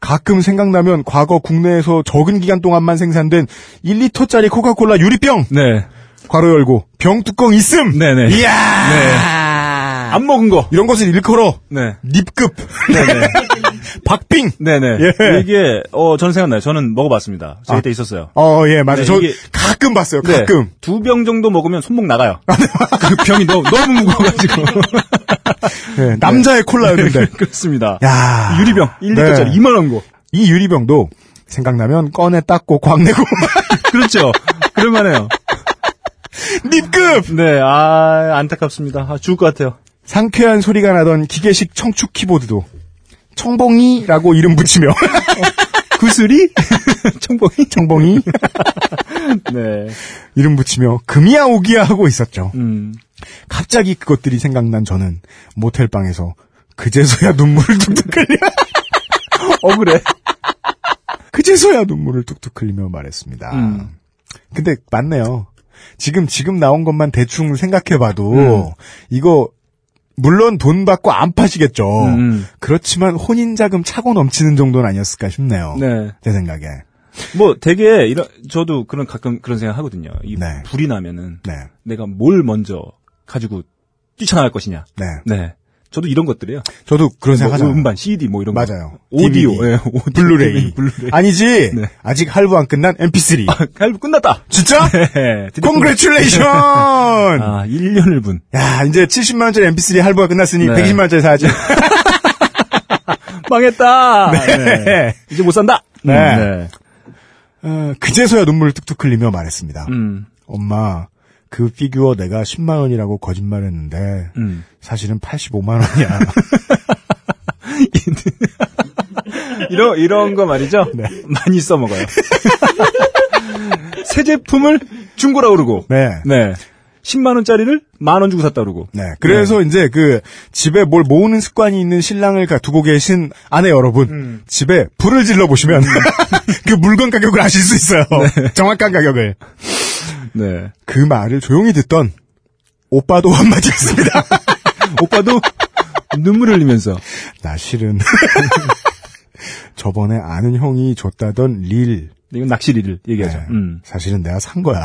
가끔 생각나면 과거 국내에서 적은 기간 동안만 생산된 1리터짜리 코카콜라 유리병, 네. 괄호 열고, 병 뚜껑 있음! 네네. 이야! 안 먹은 거. 이런 것을 일컬어, 네. 닙급, 네네. 박빙! 네네. 예. 이게, 어, 저는 생각나요. 저는 먹어봤습니다. 제가 아. 그때 있었어요. 어, 예, 맞아요. 네, 저 이게- 가끔 봤어요, 네. 가끔. 두병 정도 먹으면 손목 나가요. 그 병이 너무, 너무 무거워가지고. 예, 남자의 콜라였는데. 그렇습니다. 야 유리병, 1리터짜리 네. 2만원 거. 이 유리병도 생각나면 꺼내 닦고 광내고 그렇죠. 그럴만해요. 닙급 네, 아, 안타깝습니다. 아, 죽을 것 같아요. 상쾌한 소리가 나던 기계식 청축 키보드도 청봉이라고 이름 붙이며 구슬이? 청봉이? 청봉이 네. 이름 붙이며 금이야 오기야 하고 있었죠. 음. 갑자기 그것들이 생각난 저는 모텔 방에서 그제서야 눈물을 뚝뚝 흘려 억울해. 그제서야 눈물을 뚝뚝 흘리며 말했습니다. 음. 근데 맞네요. 지금 지금 나온 것만 대충 생각해봐도 음. 이거 물론 돈 받고 안 파시겠죠. 음. 그렇지만 혼인 자금 차고 넘치는 정도는 아니었을까 싶네요. 네. 제 생각에. 뭐 되게 이런 저도 그런 가끔 그런 생각 하거든요. 이 네. 불이 나면은 네, 내가 뭘 먼저 가지고 뛰쳐나갈 것이냐. 네. 네. 저도 이런 것들이에요. 저도 그런 뭐 생각 하잖아요. 음반, CD 뭐 이런 거. 맞아요. 오디오, DVD, 예, 오디오, 블루레이. 블루레이. 아니지. 네. 아직 할부 안 끝난 MP3. 아, 할부 끝났다. 진짜? 네. 끝났- 아, 1년을 분. 야, 이제 70만 원짜리 MP3 할부가 끝났으니 네. 120만 원짜리 사야지. 망했다. 네. 이제 못 산다. 네. 음, 어, 그제서야 눈물을 뚝뚝 흘리며 말했습니다. 음. 엄마, 그 피규어 내가 10만 원이라고 거짓말했는데 음. 사실은 85만 원이야. 이런 이런 거 말이죠. 많이 써먹어요. 새 제품을 중고라 그러고, 네. 네, 10만 원짜리를 만 원 주고 샀다 그러고. 네. 그래서 이제 그 집에 뭘 모으는 습관이 있는 신랑을 가- 두고 계신 아내 여러분, 음. 집에 불을 질러 보시면 그 물건 가격을 아실 수 있어요. 정확한 가격을. 네, 그 말을 조용히 듣던 오빠도 한마디 했습니다. 오빠도 눈물 흘리면서 나 실은 저번에 아는 형이 줬다던 릴 이건 낚시리를 얘기하죠. 네. 음. 사실은 내가 산 거야.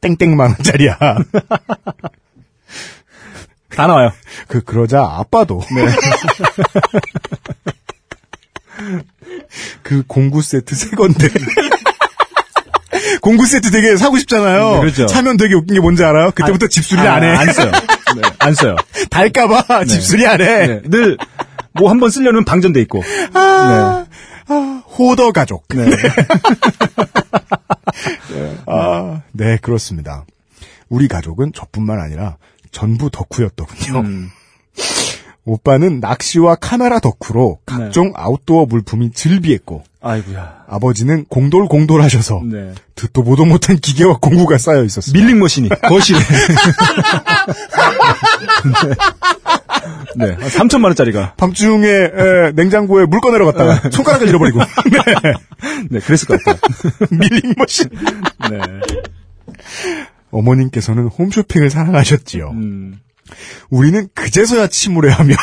땡땡만 원짜리야. 다 나와요. 그 그러자 아빠도 네. 그 공구 세트 새 건데 공구 세트 되게 사고 싶잖아요. 네, 그렇죠. 사면 되게 웃긴 게 뭔지 알아요? 그때부터 집수리 안 해. 안 써요. 네, 안 써요. 달까봐 집수리 안 해. 네, 늘뭐 한 번 쓰려면 방전돼 있고. 아, 아, 호더 가족. 네. 아, 네 그렇습니다. 우리 가족은 저뿐만 아니라 전부 덕후였더군요. 음. 오빠는 낚시와 카메라 덕후로 각종 아웃도어 물품이 즐비했고 아이고야. 아버지는 공돌공돌하셔서 네. 듣도 보도 못한 기계와 공구가 쌓여 있었습니다. 밀링 머신이 거실에. 네. 네. 3천만 원짜리가. 밤중에 에, 냉장고에 물 꺼내러 갔다가 손가락을 잃어버리고 네, 그랬을 것 같아요. 밀링 머신. 네. 어머님께서는 홈쇼핑을 사랑하셨지요. 음. 우리는 그제서야 침울해 하며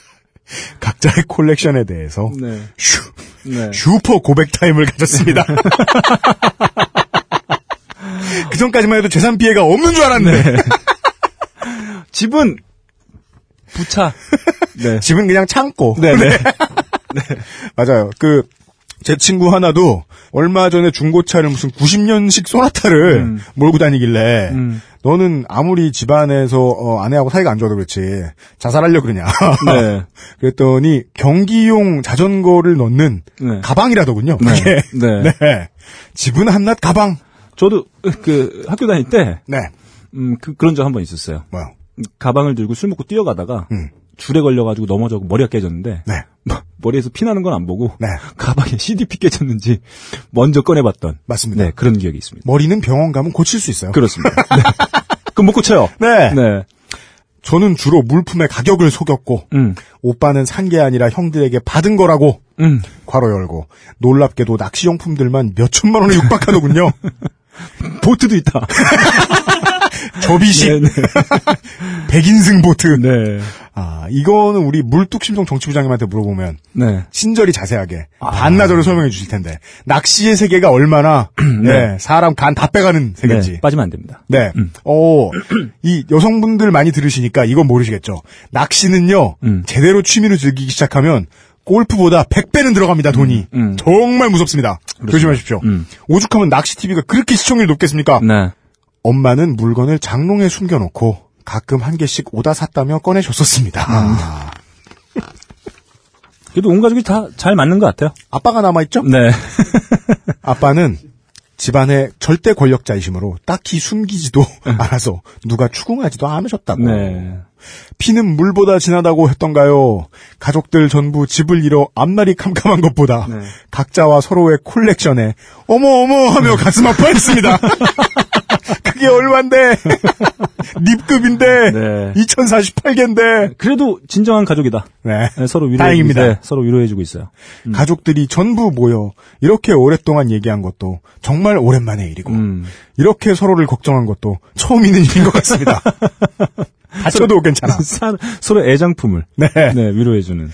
각자의 콜렉션에 대해서 네. 슈, 네. 슈퍼 고백 타임을 가졌습니다. 그 전까지만 해도 재산 피해가 없는 줄 알았는데 집은 부차. 네. 집은 그냥 창고. 네, 네. 맞아요. 그, 제 친구 하나도 얼마 전에 중고차를 무슨 90년식 소나타를 음. 몰고 다니길래 음. 너는 아무리 집안에서 어, 아내하고 사이가 안 좋아도 그렇지 자살하려 그러냐. 네. 그랬더니 경기용 자전거를 넣는 네. 가방이라더군요. 네. 네. 네. 집은 한낱 가방. 저도 그 학교 다닐 때 네. 음, 그, 그런 적 한 번 있었어요. 뭐요? 가방을 들고 술 먹고 뛰어가다가 음. 줄에 걸려가지고 넘어져 머리가 깨졌는데 네. 뭐, 머리에서 피 나는 건 안 보고 네. 가방에 CDP 깨졌는지 먼저 꺼내봤던 맞습니다. 네 그런 기억이 있습니다. 머리는 병원 가면 고칠 수 있어요. 그렇습니다. 네. 그럼 못 고쳐요. 네. 네. 저는 주로 물품의 가격을 속였고 음. 오빠는 산 게 아니라 형들에게 받은 거라고 음. 괄호 열고 놀랍게도 낚시용품들만 몇 천만 원에 육박하더군요. 보트도 있다. 접이식 네, 네. 백인승 보트. 네. 아 이거는 우리 물뚝심송 정치부장님한테 물어보면 네. 친절히 자세하게 아. 반나절을 설명해 주실 텐데 낚시의 세계가 얼마나 네, 사람 간 다 빼가는 세계인지. 네. 빠지면 안 됩니다. 네. 어, 이 여성분들 많이 들으시니까 이건 모르시겠죠. 낚시는요, 음. 제대로 취미로 즐기기 시작하면 골프보다 100배는 들어갑니다, 돈이. 음, 음. 정말 무섭습니다. 조심하십시오. 음. 오죽하면 낚시 TV가 그렇게 시청률이 높겠습니까? 네. 엄마는 물건을 장롱에 숨겨놓고 가끔 한 개씩 오다 샀다며 꺼내줬었습니다. 음. 아, 그래도 온 가족이 다 잘 맞는 것 같아요. 아빠가 남아있죠? 네. 아빠는 집안의 절대 권력자이심으로 딱히 숨기지도 않아서 누가 추궁하지도 않으셨다고. 네. 피는 물보다 진하다고 했던가요? 가족들 전부 집을 잃어 앞날이 캄캄한 것보다 네. 각자와 서로의 콜렉션에 어머 어머 하며 가슴 아파했습니다. 그게 얼만데? 립급인데 네. 2048개인데. 그래도 진정한 가족이다. 네. 네, 서로 위로해 다행입니다. 네, 서로 위로해주고 있어요. 가족들이 전부 모여 이렇게 오랫동안 얘기한 것도 정말 오랜만의 일이고 음. 이렇게 서로를 걱정한 것도 처음 있는 일인 것 같습니다. 다쳐도 괜찮아. 사- 서로 애장품을 네. 네, 위로해주는.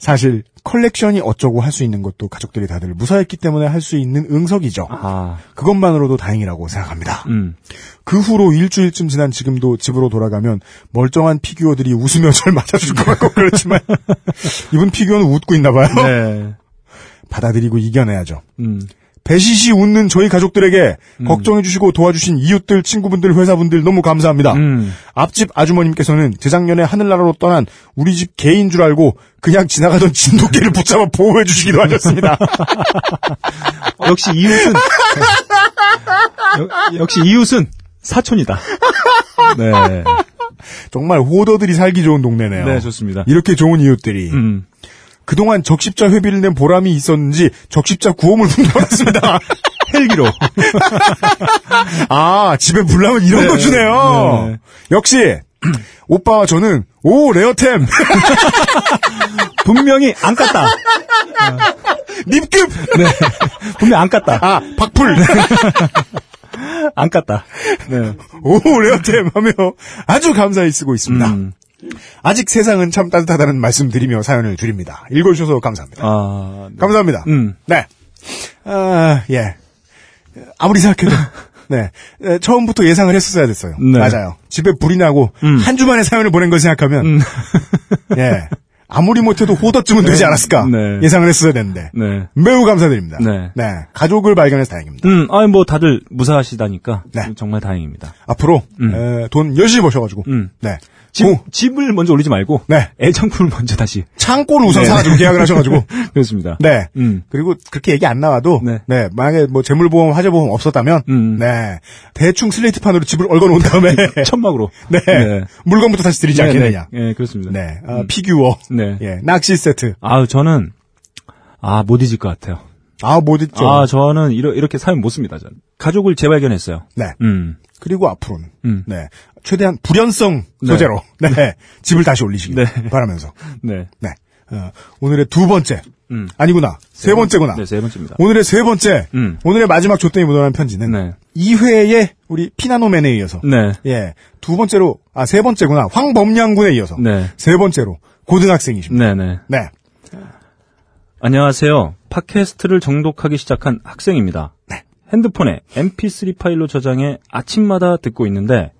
사실 컬렉션이 어쩌고 할 수 있는 것도 가족들이 다들 무사했기 때문에 할 수 있는 응석이죠. 아, 그것만으로도 다행이라고 생각합니다. 음. 그 후로 일주일쯤 지난 지금도 집으로 돌아가면 멀쩡한 피규어들이 웃으며 절 맞아줄 것 같고 그렇지만 이분 피규어는 웃고 있나 봐요. 네. 받아들이고 이겨내야죠. 음. 배시시 웃는 저희 가족들에게 걱정해주시고 도와주신 이웃들, 친구분들, 회사분들 너무 감사합니다. 음. 앞집 아주머님께서는 재작년에 하늘나라로 떠난 우리 집 개인 줄 알고 그냥 지나가던 진돗개를 붙잡아 보호해주시기도 하셨습니다. 역시 이웃은 여- 역시 이웃은 사촌이다. 네. 정말 호더들이 살기 좋은 동네네요. 네, 좋습니다. 이렇게 좋은 이웃들이. 음. 그동안 적십자 회비를 낸 보람이 있었는지 적십자 구호물품 받았습니다. 헬기로. 아, 집에 불나면 이런 네. 거 주네요. 네. 역시, 오빠와 저는, 오, 레어템! 분명히 안 깠다. 립급! 네. 분명 안 깠다. 아, 박풀! 안 깠다. 네. 오, 레어템! 하며 아주 감사히 쓰고 있습니다. 음. 아직 세상은 참 따뜻하다는 말씀 드리며 사연을 드립니다. 읽어주셔서 감사합니다. 아, 네. 감사합니다. 음. 네. 아, 예. 아무리 생각해도. 네. 에, 처음부터 예상을 했었어야 됐어요. 네. 맞아요. 집에 불이 나고, 음. 한 주만에 사연을 보낸 걸 생각하면, 음. 예. 아무리 못해도 호더쯤은 되지 않았을까. 네. 예상을 했어야 됐는데. 네. 매우 감사드립니다. 네. 가족을 발견해서 다행입니다. 음, 아니, 뭐, 다들 무사하시다니까. 네. 정말 다행입니다. 앞으로, 음. 에, 돈 열심히 버셔가지고, 음. 네. 집, 고- 집을 먼저 올리지 말고. 네. 애장품을 먼저 다시. 창고를 우선 네. 사가지고 계약을 하셔가지고, 그렇습니다. 네. 음. 그리고 그렇게 얘기 안 나와도 네. 네. 만약에 뭐 재물보험, 화재보험 없었다면 음. 네 대충 슬레이트판으로 집을 얽어 놓은 다음에 천막으로. 네. 물건부터 다시 드리지 않겠느냐. 네, 네, 그렇습니다. 네, 아, 피규어, 네. 예, 낚시 세트. 아우, 저는, 아, 못 잊을 것 같아요. 아, 못 있죠. 아, 저는 이러, 이렇게 사연 못 씁니다, 전. 가족을 재발견했어요. 네. 음. 그리고 앞으로는 음. 네 최대한 불연성 네. 소재로 네, 집을 다시 올리시길 네. 바라면서 네. 네 어, 오늘의 두 번째 음. 아니구나 세 번째구나 네, 세 번째입니다. 오늘의 세 번째 음. 오늘의 마지막 조땡이 묻어난 편지는 네. 2회의 우리 피나노맨에 이어서 네. 예, 두 번째로, 아, 세 번째구나. 황범량군에 이어서. 네. 세 번째로, 고등학생이십니다. 네, 네. 네. 안녕하세요. 팟캐스트를 정독하기 시작한 학생입니다. 핸드폰에 mp3 파일로 저장해 아침마다 듣고 있는데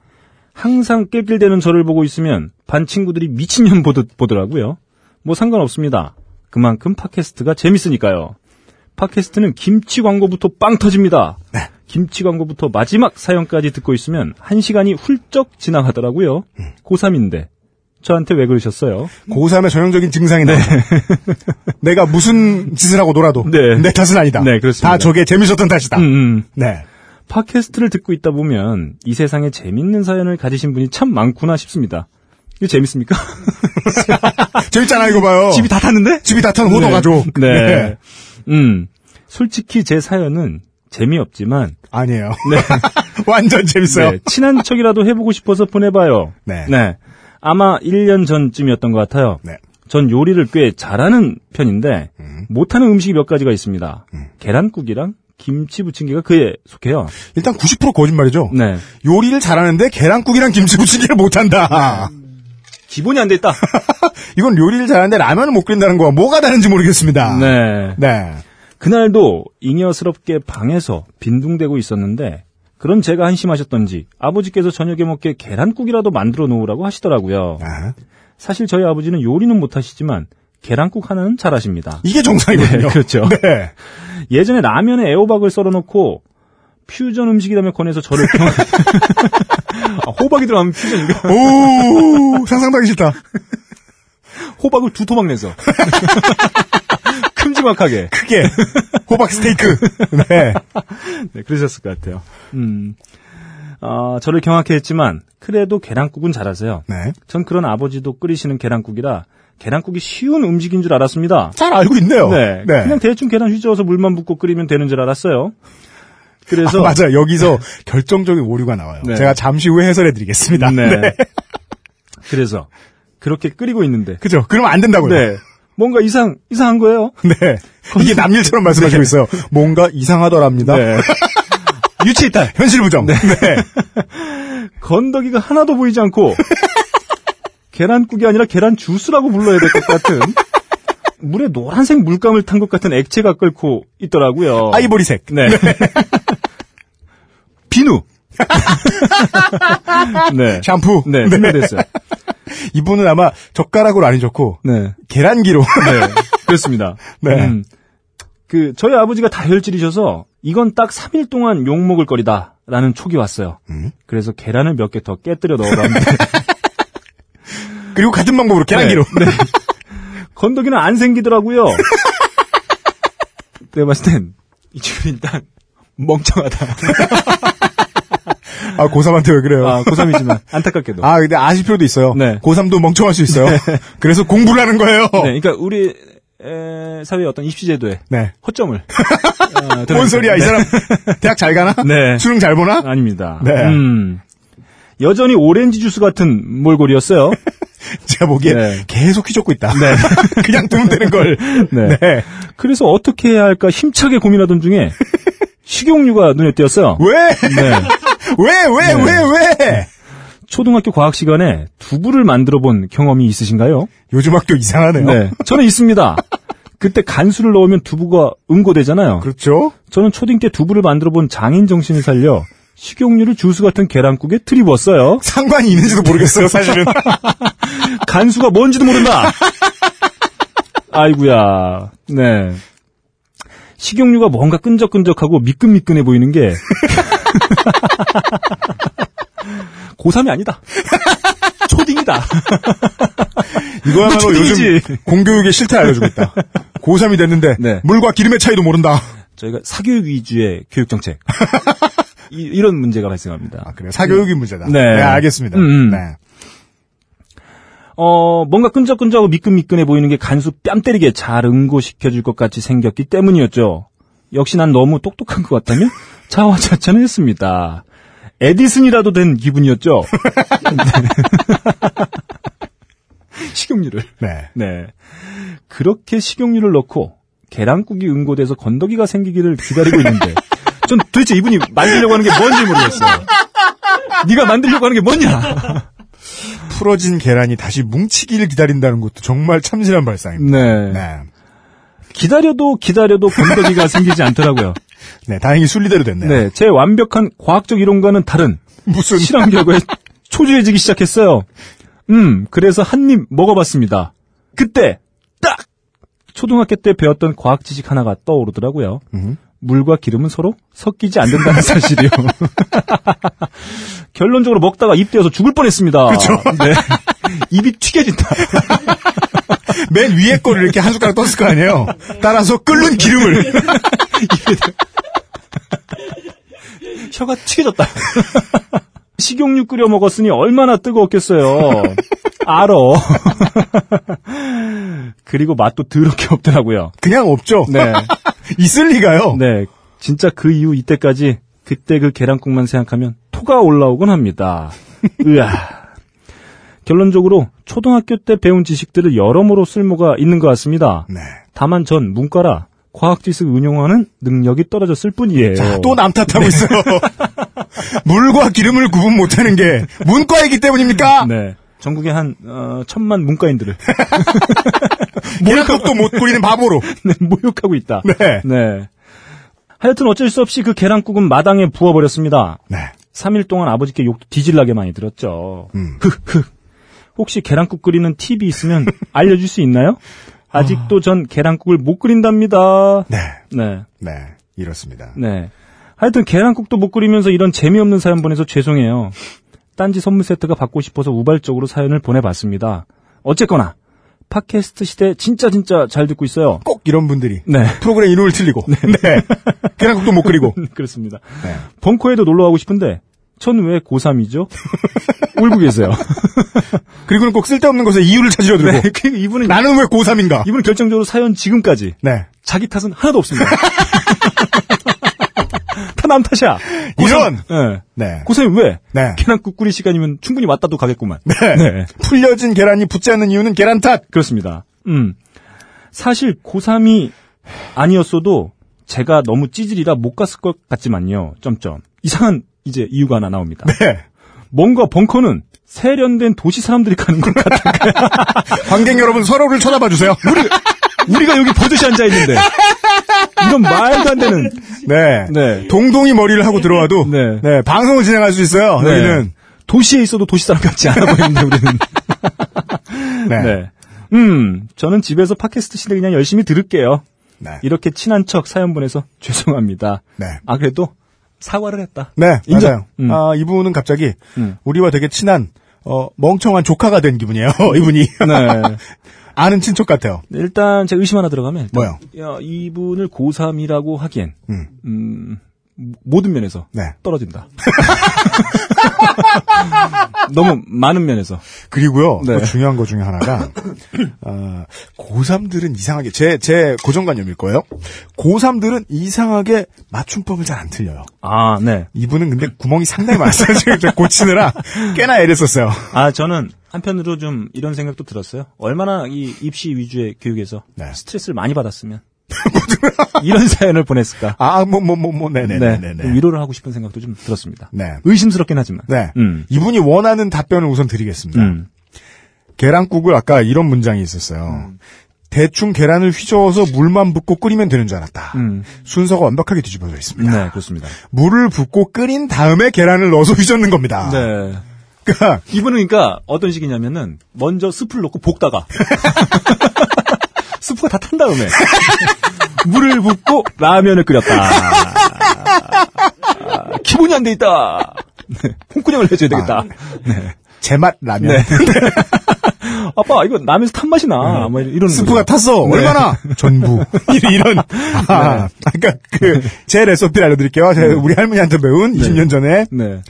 항상 낄낄대는 저를 보고 있으면 반 친구들이 미친년 보듯 보더라고요. 뭐 상관없습니다. 그만큼 팟캐스트가 재밌으니까요. 팟캐스트는 김치 광고부터 빵 터집니다. 김치 광고부터 마지막 사연까지 듣고 있으면 한 시간이 훌쩍 지나가더라고요. 고3인데 저한테 왜 그러셨어요? 고3의 전형적인 증상이네. 내가 무슨 짓을 하고 놀아도. 네. 내 탓은 아니다. 네, 그렇습니다. 다 저게 재밌었던 탓이다. 음, 음. 네. 팟캐스트를 듣고 있다 보면 이 세상에 재밌는 사연을 가지신 분이 참 많구나 싶습니다. 이거 재밌습니까? 재밌잖아, 이거 봐요. 집이 다 탔는데? 집이 다 탄 호도 네. 가족. 네. 음. 솔직히 제 사연은 재미없지만 아니에요. 완전 재밌어요. 네, 친한 척이라도 해보고 싶어서 보내봐요. 네. 아마 1년 전쯤이었던 것 같아요. 네. 전 요리를 꽤 잘하는 편인데 음. 못하는 음식이 몇 가지가 있습니다. 계란국이랑 김치 부침개가 그에 속해요. 일단 90% 거짓말이죠. 네. 요리를 잘하는데 계란국이랑 김치 부침개를 못한다. 기본이 안 돼 있다. 이건 요리를 잘하는데 라면을 못 끓인다는 거와 뭐가 다른지 모르겠습니다. 네. 네. 그날도 잉여스럽게 방에서 빈둥대고 있었는데 그런 제가 한심하셨던지 아버지께서 저녁에 먹게 계란국이라도 만들어 놓으라고 하시더라고요. 아, 사실 저희 아버지는 요리는 못하시지만 계란국 하나는 잘하십니다. 이게 정상이거든요. 네, 그렇죠. 네. 예전에 라면에 애호박을 썰어놓고 퓨전 음식이라며 권해서 저를 평... 아, 호박이 들어가면 퓨전인가? 오, 상상도 하기 싫다. 호박을 두 토막 내서 큼지막하게 크게. 호박 스테이크. 네. 네, 그러셨을 것 같아요. 음, 아, 저를 경악해 했지만 그래도 계란국은 잘하세요. 네. 전 그런 아버지도 끓이시는 계란국이라 계란국이 쉬운 음식인 줄 알았습니다. 잘 알고 있네요. 네, 네. 그냥 대충 계란 휘저어서 물만 붓고 끓이면 되는 줄 알았어요. 그래서 아, 맞아요. 여기서 결정적인 오류가 나와요. 네. 제가 잠시 후에 해설해 드리겠습니다. 네. 그래서 그렇게 끓이고 있는데 그죠? 그러면 안 된다고요. 네. 뭔가 이상 이상한 거예요. 네. 이게 남일처럼 말씀하시고 있어요. 뭔가 이상하더랍니다. 네. 유치이탈. 현실 부정. 네. 건더기가 하나도 보이지 않고 계란국이 아니라 계란 주스라고 불러야 될 것 같은 물에 노란색 물감을 탄 것 같은 액체가 끓고 있더라고요. 아이보리색. 네. 비누. 네. 샴푸. 네, 분명됐어요. 이분은 아마 젓가락으로 안 해줬고 네. 계란기로. 네. 그렇습니다. 네. 음, 그, 저희 아버지가 다혈질이셔서 이건 딱 3일 동안 욕 먹을 거리다. 라는 촉이 왔어요. 음. 그래서 계란을 몇 개 더 깨뜨려 넣어봤는데 그리고 같은 방법으로 계란기로. 네. 건더기는 안 생기더라고요. 내가 봤을 땐, 이 친구 일단, 멍청하다. 아, 고3한테 왜 그래요? 아, 고3이지만, 안타깝게도. 아, 근데 아실 필요도 있어요. 네. 고3도 멍청할 수 있어요. 그래서 공부를 하는 거예요. 네, 그러니까 우리 에, 사회의 어떤 입시제도에 네. 허점을. 어, 뭔. 소리야, 이 네. 사람. 대학 잘 가나? 네. 수능 잘 보나? 아닙니다. 네. 음. 여전히 오렌지 주스 같은 몰골이었어요. 제가 보기에 네. 계속 휘젓고 있다. 네. 그냥 두면 되는 걸. 네. 네. 그래서 어떻게 해야 할까 힘차게 고민하던 중에 식용유가 눈에 띄었어요. 왜? 네. 왜, 왜, 네. 왜, 왜? 초등학교 과학 시간에 두부를 만들어 본 경험이 있으신가요? 요즘 학교 이상하네요. 네. 저는 있습니다. 그때 간수를 넣으면 두부가 응고되잖아요. 그렇죠? 저는 초딩 때 두부를 만들어 본 장인 정신을 살려 식용유를 주스 같은 계란국에 들이부었어요. 상관이 있는지도 모르겠어요, 사실은. 간수가 뭔지도 모른다. 아이구야. 네. 식용유가 뭔가 끈적끈적하고 미끈미끈해 보이는 게 고3이 아니다. 초딩이다. 이거야말로. 요즘 공교육의 실태 알려주고 있다. 고3이 됐는데, 네. 물과 기름의 차이도 모른다. 저희가 사교육 위주의 교육 정책. 이, 런 문제가 발생합니다. 아, 그래요? 사교육이 문제다. 네. 알겠습니다. 음, 음. 네. 어, 뭔가 끈적끈적하고 미끈미끈해 보이는 게 간수 뺨 때리게 잘 응고시켜줄 것 같이 생겼기 때문이었죠. 역시 난 너무 똑똑한 것 같다며 자화자찬을 했습니다. 에디슨이라도 된 기분이었죠. 네. 식용유를. 네. 네. 그렇게 식용유를 넣고 계란국이 응고돼서 건더기가 생기기를 기다리고 있는데 전 도대체 이분이 만들려고 하는 게 뭔지 모르겠어요. 네가 만들려고 하는 게 뭐냐? 풀어진 계란이 다시 뭉치기를 기다린다는 것도 정말 참신한 발상입니다. 네. 네. 기다려도 기다려도 건더기가 생기지 않더라고요. 네, 다행히 순리대로 됐네요. 네, 제 완벽한 과학적 이론과는 다른 무슨 실험 결과에 초조해지기 시작했어요. 음, 그래서 한 입 먹어봤습니다. 그때 딱 초등학교 때 배웠던 과학 지식 하나가 떠오르더라고요. 음. 물과 기름은 서로 섞이지 않는다는 사실이요. 결론적으로 먹다가 입 떼어서 죽을 뻔했습니다. 그렇죠. 네. 입이 튀겨진다. 맨 위에 거를 이렇게 한 숟가락 떴을 거 아니에요. 따라서 끓는 기름을 혀가 튀겨졌다. 식용유 끓여 먹었으니 얼마나 뜨거웠겠어요. 알어. 그리고 맛도 더럽게 없더라고요. 그냥 없죠. 네. 있을 리가요. 네. 진짜 그 이후 이때까지 그때 그 계란국만 생각하면 토가 올라오곤 합니다. 으아. 결론적으로 초등학교 때 배운 지식들을 여러모로 쓸모가 있는 것 같습니다. 네. 다만 전 문과라 과학 지식을 운용하는 능력이 떨어졌을 뿐이에요. 자, 또 남 탓하고 있어요. 물과 기름을 구분 못하는 게 문과이기 때문입니까? 네. 전국에 한 어, 천만 문과인들을 계란국도 못 끓이는 바보로. 네, 모욕하고 있다. 네. 네. 하여튼 어쩔 수 없이 그 계란국은 마당에 부어버렸습니다. 네. 3일 동안 아버지께 욕도 뒤질나게 많이 들었죠. 음. 혹시 계란국 끓이는 팁이 있으면 알려줄 수 있나요? 아직도 전 계란국을 못 끓인답니다. 네. 네. 네. 이렇습니다. 네. 하여튼 계란국도 못 끓이면서 이런 재미없는 사연 보내서 죄송해요. 딴지 선물 세트가 받고 싶어서 우발적으로 사연을 보내봤습니다. 어쨌거나 팟캐스트 시대 진짜 진짜 잘 듣고 있어요. 꼭 이런 분들이 네. 프로그램 이름을 틀리고 네. 계란국도 못 끓이고 그렇습니다. 네. 벙커에도 놀러 가고 싶은데 전왜 고3이죠? 울고 계세요. 그리고는 꼭 쓸데없는 것에 이유를 찾으려 들고 네, 그 이분은 나는 왜 고3인가? 이분은 결정적으로 사연 지금까지 네. 자기 탓은 하나도 없습니다. 다 남 탓이야. 이런! 네. 네. 고3이 왜? 네. 계란국 끓일 시간이면 충분히 왔다도 가겠구만. 네. 네. 풀려진 계란이 붙지 않는 이유는 계란 탓. 그렇습니다. 음. 사실 고3이 아니었어도 제가 너무 찌질이라 못 갔을 것 같지만요. 점점. 이상한 이제 이유가 하나 나옵니다. 네. 뭔가 벙커는 세련된 도시 사람들이 가는 것 같아요. 관객 여러분 서로를 쳐다봐 주세요. 우리가 여기 버젓이 앉아 있는데 이런 말도 안 되는 네. 네. 동동이 머리를 하고 들어와도 네. 네. 방송을 진행할 수 있어요. 네. 여기는 도시에 있어도 도시 사람 같지 않아 보이는데 우리는. 네. 네. 음, 저는 집에서 팟캐스트 시대 그냥 열심히 들을게요. 네. 이렇게 친한 척 사연 보내서 죄송합니다. 네. 아 그래도 사과를 했다. 네, 인정. 맞아요. 음. 아, 이분은 갑자기 음. 우리와 되게 친한 어, 멍청한 조카가 된 기분이에요. 이분이 네. 아는 친척 같아요. 일단 제가 의심 하나 들어가면 뭐요? 야, 이분을 고3이라고 하기엔 음. 음, 모든 면에서 네. 떨어진다. 너무 많은 면에서. 그리고요, 네. 또 중요한 것 중에 하나가, 어, 고3들은 이상하게, 제, 제 고정관념일 거예요. 고3들은 이상하게 맞춤법을 잘 안 틀려요. 아, 네. 이분은 근데 구멍이 상당히 많았어요. 고치느라 꽤나 애를 썼어요. 아, 저는 한편으로 좀 이런 생각도 들었어요. 얼마나 이 입시 위주의 교육에서 네. 스트레스를 많이 받았으면 이런 사연을 보냈을까. 아, 뭐, 뭐, 뭐, 뭐, 네, 네네네 네. 위로를 하고 싶은 생각도 좀 들었습니다. 네. 의심스럽긴 하지만. 네. 음. 이분이 원하는 답변을 우선 드리겠습니다. 음. 계란국을 아까 이런 문장이 있었어요. 대충 계란을 휘저어서 물만 붓고 끓이면 되는 줄 알았다. 음. 순서가 완벽하게 뒤집어져 있습니다. 네, 그렇습니다. 물을 붓고 끓인 다음에 계란을 넣어서 휘젓는 겁니다. 네. 그러니까 이분은 그러니까 어떤 식이냐면은 먼저 숲을 넣고 볶다가 스프가 다 탄 다음에 물을 붓고 라면을 끓였다. 아, 기본이 안 돼 있다. 네, 홍군형을 내줘야 되겠다. 네. 제맛 라면. 네. 아빠 이거 라면에서 탄 맛이 나. 뭐 이런 스프가 거죠. 탔어. 네. 얼마나? 전부. 이런. 아, 그러니까 그, 제 레시피를 알려드릴게요. 제가 우리 할머니한테 배운 20년 전에 네.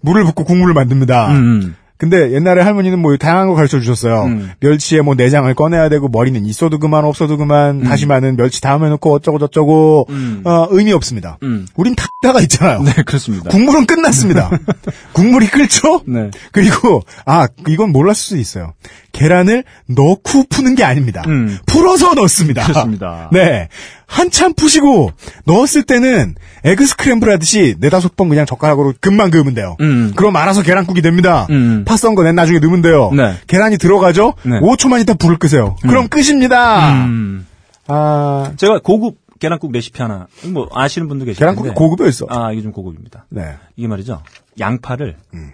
물을 붓고 국물을 만듭니다. 음. 근데 옛날에 할머니는 뭐 다양한 거 가르쳐 주셨어요. 음. 멸치에 뭐 내장을 꺼내야 되고 머리는 있어도 그만 없어도 그만 다시마는 멸치 다음에 넣고 어쩌고 저쩌고 음. 어, 의미 없습니다. 음. 우린 탁다가 있잖아요. 네, 그렇습니다. 국물은 끝났습니다. 국물이 끓죠? 네. 그리고 아 이건 몰랐을 수도 있어요. 계란을 넣고 푸는 게 아닙니다. 음. 풀어서 넣습니다. 그렇습니다. 네. 한참 푸시고 넣었을 때는 에그 스크램블 하듯이 네다섯 번 그냥 젓가락으로 금방 그으면 돼요. 음. 그럼 알아서 계란국이 됩니다. 음. 파썬 거낸 나중에 넣으면 돼요. 네. 계란이 들어가죠? 네. 5초만 있다 불을 끄세요. 그럼 끝입니다. 음. 아, 제가 고급 계란국 레시피 하나 뭐 아시는 분도 계실 텐데. 계란국이 고급이었어. 아, 이게 좀 고급입니다. 네. 이게 말이죠. 양파를 음.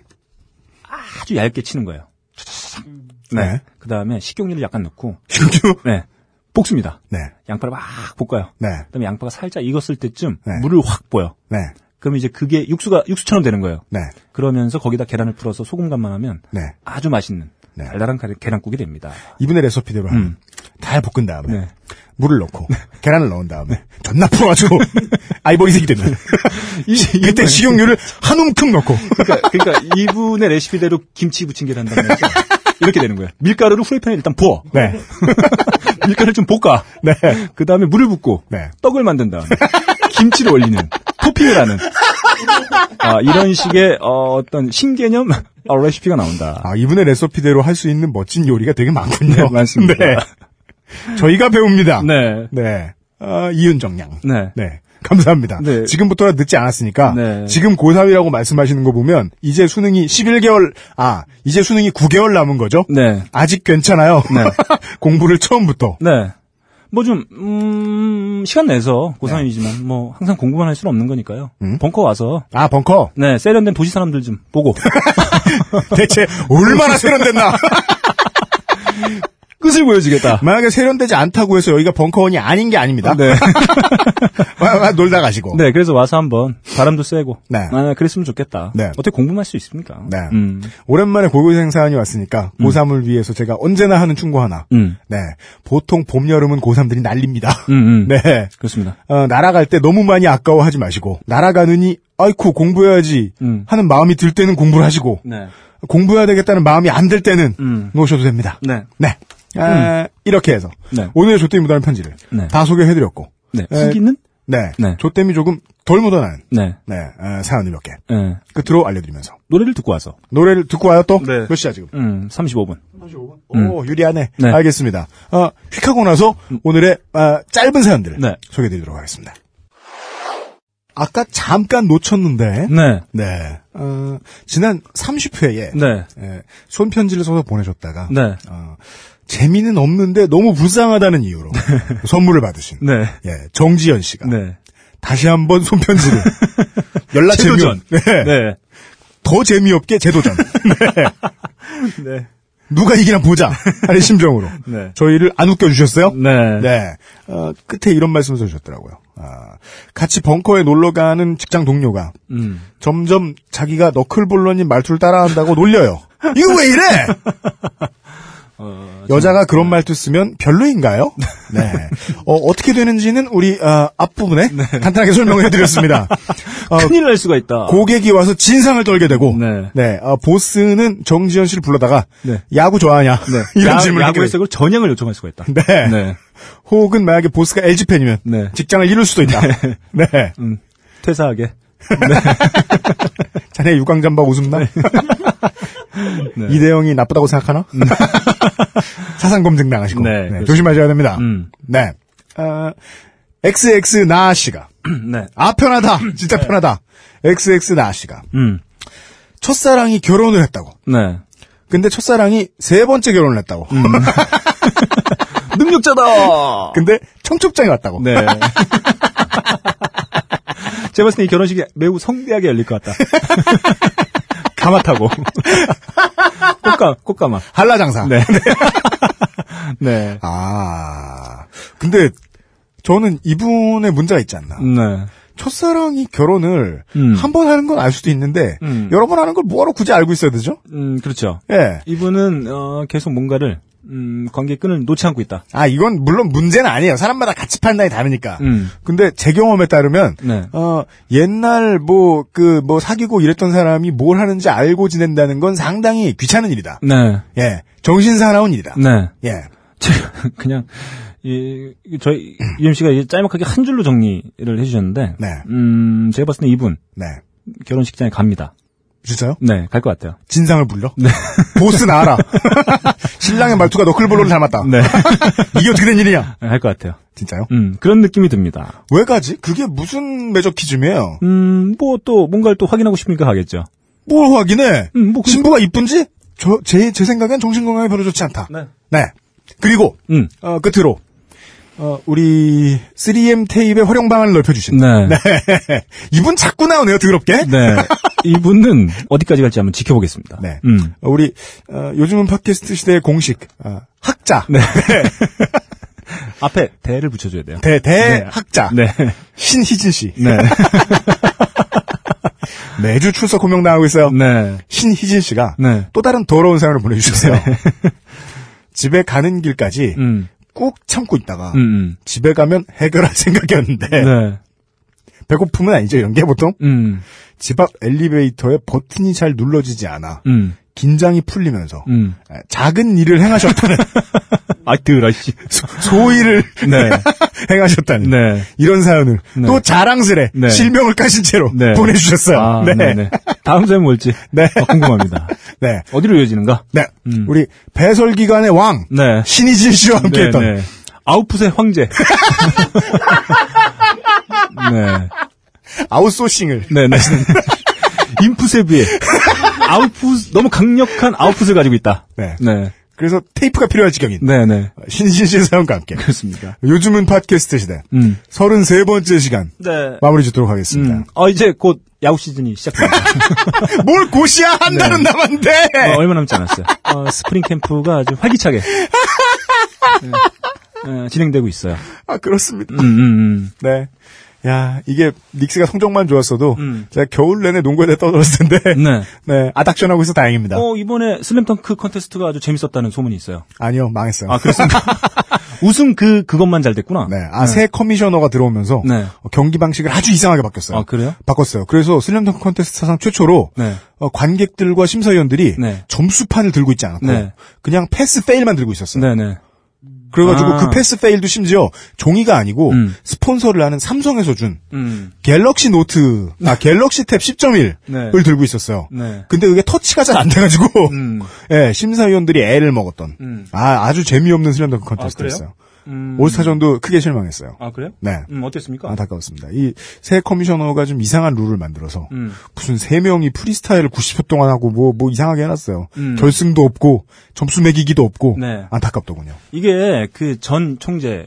아주 얇게 치는 거예요. 네. 네. 그 다음에 식용유를 약간 넣고, 휴 네. 볶습니다. 네. 양파를 막 볶아요. 네. 그 다음에 양파가 살짝 익었을 때쯤 네. 물을 확 보여. 네. 그럼 이제 그게 육수가, 육수처럼 되는 거예요. 네. 그러면서 거기다 계란을 풀어서 소금 간만 하면 네. 아주 맛있는 네. 달달한 가- 계란국이 됩니다. 이분의 레시피대로 하면 음. 다 볶은 다음에 네. 물을 넣고 계란을 넣은 다음에 존나 풀어가지고 아이보리색이 되면 그때 식용유를 한 움큼 넣고 그러니까, 그러니까 이분의 레시피대로 김치 부침개를 한다는 거죠. 이렇게 되는 거예요. 밀가루를 후라이팬에 일단 부어. 네. 밀가루를 좀 볶아. 네. 그 다음에 물을 붓고 네. 떡을 만든 다음에 김치를 올리는 토핑을 하는 아, 이런 식의 어, 떤 신개념 어, 레시피가 나온다. 아, 이분의 레시피대로 할 수 있는 멋진 요리가 되게 많군요. 네, 많습니다. 네. 저희가 배웁니다. 네. 네. 아, 이은정 양. 네. 네. 감사합니다. 네. 지금부터라 늦지 않았으니까 네. 지금 고3이라고 말씀하시는 거 보면 이제 수능이 11개월 아 이제 수능이 9개월 남은 거죠? 네. 아직 괜찮아요. 네. 공부를 처음부터. 네. 뭐 좀, 음, 시간 내서 고3이지만 뭐 항상 공부만 할 수는 없는 거니까요. 음? 벙커 와서 아 벙커 네, 세련된 도시 사람들 좀 보고 대체 얼마나 세련됐나? 끝을 보여주겠다. 만약에 세련되지 않다고 해서 여기가 벙커원이 아닌 게 아닙니다. 네. 와, 와, 놀다 가시고. 네, 그래서 와서 한번 바람도 쐬고. 네. 아, 그랬으면 좋겠다. 네. 어떻게 공부만 할수 있습니까? 네. 음. 오랜만에 고교생 사연이 왔으니까 고3을 위해서 제가 언제나 하는 충고 하나. 음. 네. 보통 봄, 여름은 고3들이 난립니다. 음, 음. 네. 그렇습니다. 어, 날아갈 때 너무 많이 아까워하지 마시고 날아가느니 아이쿠 공부해야지 음. 하는 마음이 들 때는 공부를 하시고 네. 공부해야 되겠다는 마음이 안 들 때는 음. 놓으셔도 됩니다. 네. 네. 아, 이렇게 해서 네. 오늘의 조땜이 묻어나는 편지를 네. 다 소개해드렸고 네. 에, 후기는? 네. 네. 조땜이 조금 덜 묻어나는 네. 네, 어, 사연을 몇 개 네. 끝으로 알려드리면서 노래를 듣고 와서. 노래를 듣고 와요 또? 네. 몇 시야 지금? 음, 35분. 35분? 음. 오, 유리하네. 네. 알겠습니다. 어, 휙하고 나서 오늘의 어, 짧은 사연들을 네. 소개해드리도록 하겠습니다. 아까 잠깐 놓쳤는데, 네. 네, 어, 지난 30회에 네. 손편지를 써서 보내줬다가 네. 어, 재미는 없는데 너무 불쌍하다는 이유로 선물을 받으신 네. 예, 정지현 씨가 네. 다시 한번 손편지를 연락 재도전. 재미 네. 네. 더 재미없게 재도전. 네. 네. 누가 이기나 보자 하는 심정으로 네. 저희를 안 웃겨주셨어요? 네. 네. 어, 끝에 이런 말씀을 써주셨더라고요. 아, 같이 벙커에 놀러 가는 직장 동료가 음. 점점 자기가 너클볼러님 말투를 따라한다고 놀려요. 이거 왜 이래? 어, 여자가 그런 말투 쓰면 별로인가요? 네. 어, 어떻게 되는지는 우리 아, 앞부분에 간단하게 설명을 해드렸습니다. 어, 큰일 날 수가 있다. 고객이 와서 진상을 떨게 되고, 네. 네, 어, 보스는 정지현 씨를 불러다가 네. 야구 좋아하냐 네. 이런 야, 질문을 되 색으로 전향을 요청할 수가 있다. 네. 네. 혹은 만약에 보스가 LG 팬이면 네. 직장을 잃을 수도 있다. 네. 음, 퇴사하게. 자네 유광잠바 웃음나? 네. 이대영이 나쁘다고 생각하나? 사상 검증 당하시고 네, 네. 조심하셔야 됩니다. 음. 네. 어, XX 나 씨가 네. 아 편하다 진짜 편하다 XX 나 씨가 음. 첫사랑이 결혼을 했다고 네. 근데 첫사랑이 세 번째 결혼을 했다고 음. 능력자다! 근데 청첩장이 왔다고 네. 제가 봤을 때 이 결혼식이 매우 성대하게 열릴 것 같다. 가마 타고. 꽃가, 꽃가마. 한라장사 네. 네. 아 근데 저는 이분의 문제가 있지 않나 네. 첫사랑이 결혼을 음. 한번 하는 건 알 수도 있는데 음. 여러 번 하는 걸 뭐하러 굳이 알고 있어야 되죠? 음, 그렇죠. 예. 이분은, 어, 계속 뭔가를, 음, 관계 끈을 놓지 않고 있다. 아 이건 물론 문제는 아니에요. 사람마다 가치 판단이 다르니까. 음. 근데 제 경험에 따르면 네. 어 옛날 뭐 그 뭐 사귀고 이랬던 사람이 뭘 하는지 알고 지낸다는 건 상당히 귀찮은 일이다. 네. 예. 정신 사나운 일이다. 네. 예. 제가 그냥, 이, 저희, 유엠 씨가 짤막하게 한 줄로 정리를 해주셨는데, 네. 음, 제가 봤을 때 이분, 네. 결혼식장에 갑니다. 진짜요? 네, 갈 것 같아요. 진상을 불러? 네. 보스 나와라. 신랑의 말투가 너클볼로를 닮았다. 네. 이게 어떻게 된 일이냐? 할 것 같아요. 진짜요? 음, 그런 느낌이 듭니다. 왜 가지? 그게 무슨 매저키즘이에요? 음, 뭐 또 뭔가를 또 확인하고 싶으니까 가겠죠. 뭘 확인해? 음, 뭐 그- 신부가 이쁜지? 저, 제, 제 생각엔 정신건강에 별로 좋지 않다. 네. 네. 그리고, 음, 어, 끝으로, 어, 우리 3M 테이프의 활용 방안을 넓혀주신. 네. 네. 이분 자꾸 나오네요, 더럽게. 이분은 어디까지 갈지 한번 지켜보겠습니다. 네. 음. 어, 우리, 어, 요즘은 팟캐스트 시대의 공식, 어, 학자. 네. 앞에 대를 붙여줘야 돼요. 대, 대학자. 네. 신희진 씨. 네. 매주 출석 호명 나가고 있어요. 네. 신희진 씨가 네. 또 다른 더러운 사연을 보내주셨어요. 집에 가는 길까지 음, 꾹 참고 있다가 음, 음. 집에 가면 해결할 생각이었는데 네. 배고픔은 아니죠 이런 게 보통 음, 집 앞 엘리베이터에 버튼이 잘 눌러지지 않아 음, 긴장이 풀리면서 음. 작은 일을 행하셨다는 아, 드라, 씨. 소일을 네. 행하셨다는 네. 이런 사연을 네. 또 자랑스레 네. 실명을 까신 채로 네. 보내주셨어요. 아, 네. 네. 네. 다음 사연 뭘지. 네. 어, 궁금합니다. 네. 어디로 이어지는가? 네. 음. 우리 배설 기관의 왕 네. 신희진 씨와 네, 함께했던 네. 아웃풋의 황제. 네. 아웃소싱을 네, 네. 인풋에 비해 아웃풋 너무 강력한 아웃풋을 가지고 있다. 네. 네. 그래서 테이프가 필요할 지경인 네, 네. 신희진 씨의 사연과 함께 그렇습니다. 요즘은 팟캐스트 시대 음. 33번째 시간 네. 마무리 짓도록 하겠습니다. 음. 어, 이제 곧 야구 시즌이 시작됩니다. 뭘 고시야 한 네. 달은 남았는데 어, 얼마 남지 않았어요. 어, 스프링 캠프가 아주 활기차게 네. 어, 진행되고 있어요. 아 그렇습니다. 음, 음, 음. 네. 야 이게 닉스가 성적만 좋았어도 음. 제가 겨울 내내 농구에 대해 떠들었을 텐데 네. 네 아닥션하고 있어 다행입니다. 어, 이번에 슬램덩크 컨테스트가 아주 재밌었다는 소문이 있어요. 아니요 망했어요. 아, 그렇습니까? 우승 그, 그것만 잘 됐구나. 네. 아, 새 커미셔너가 들어오면서 네. 어, 경기 방식을 아주 이상하게 바뀌었어요. 아, 그래요? 바꿨어요. 그래서 슬램덩크 컨테스트 사상 최초로 네. 어, 관객들과 심사위원들이 네. 점수판을 들고 있지 않았고 네. 그냥 pass fail만 들고 있었어요. 네 네. 그래가지고 아. 그 pass fail도 심지어 종이가 아니고 음. 스폰서를 하는 삼성에서 준 음. 갤럭시 노트, 아 갤럭시 탭 10.1을 네. 들고 있었어요. 네. 근데 그게 터치가 잘 안 돼가지고 음. 예, 심사위원들이 애를 먹었던 음. 아 아주 재미없는 슬램덩크 컨테스트였어요. 그래요? 음. 올스타전도 크게 실망했어요. 아, 그래요? 네. 음, 어땠습니까? 안타까웠습니다. 이 새 커미셔너가 좀 이상한 룰을 만들어서 음. 무슨 세 명이 프리스타일을 90초 동안 하고 뭐뭐 이상하게 해놨어요. 음. 결승도 없고 점수 매기기도 없고 네. 안타깝더군요. 이게 그 전 총재,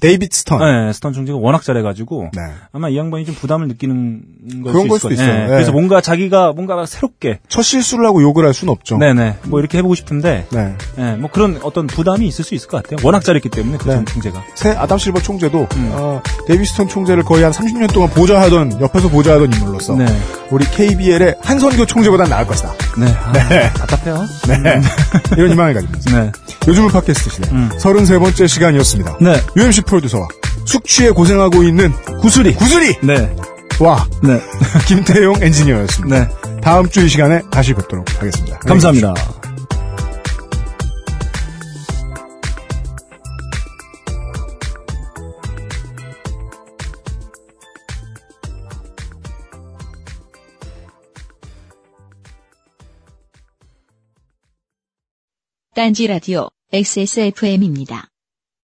데이비드 스턴. 네, 스턴 총재가 워낙 잘해가지고 네. 아마 이 양반이 좀 부담을 느끼는 걸 그런 수걸 수도. 있어요. 네, 네. 그래서 뭔가 자기가 뭔가 새롭게 첫 실수를 하고 욕을 할 수는 없죠. 네네 뭐 이렇게 해보고 싶은데 네. 네, 뭐 그런 어떤 부담이 있을 수 있을 것 같아요. 워낙 잘했기 때문에 그 네. 전 총재가. 새 아담 실버 총재도 음. 어, 데이비드 스턴 총재를 거의 한 30년 동안 보좌하던 옆에서 보좌하던 인물로서 네, 우리 KBL의 한선교 총재보다 나을 것이다. 네, 아, 네. 답답해요. 네. 이런 희망을 가지면서 네, 요즘은 팟캐스트 시대 음. 33번째 시간이었습니다. 네. UMC 프로듀서와 숙취에 고생하고 있는 구슬이 구슬이 네. 와 네. 김태용 엔지니어였습니다. 네. 다음 주 이 시간에 다시 뵙도록 하겠습니다. 감사합니다. 딴지 라디오 XSFM입니다.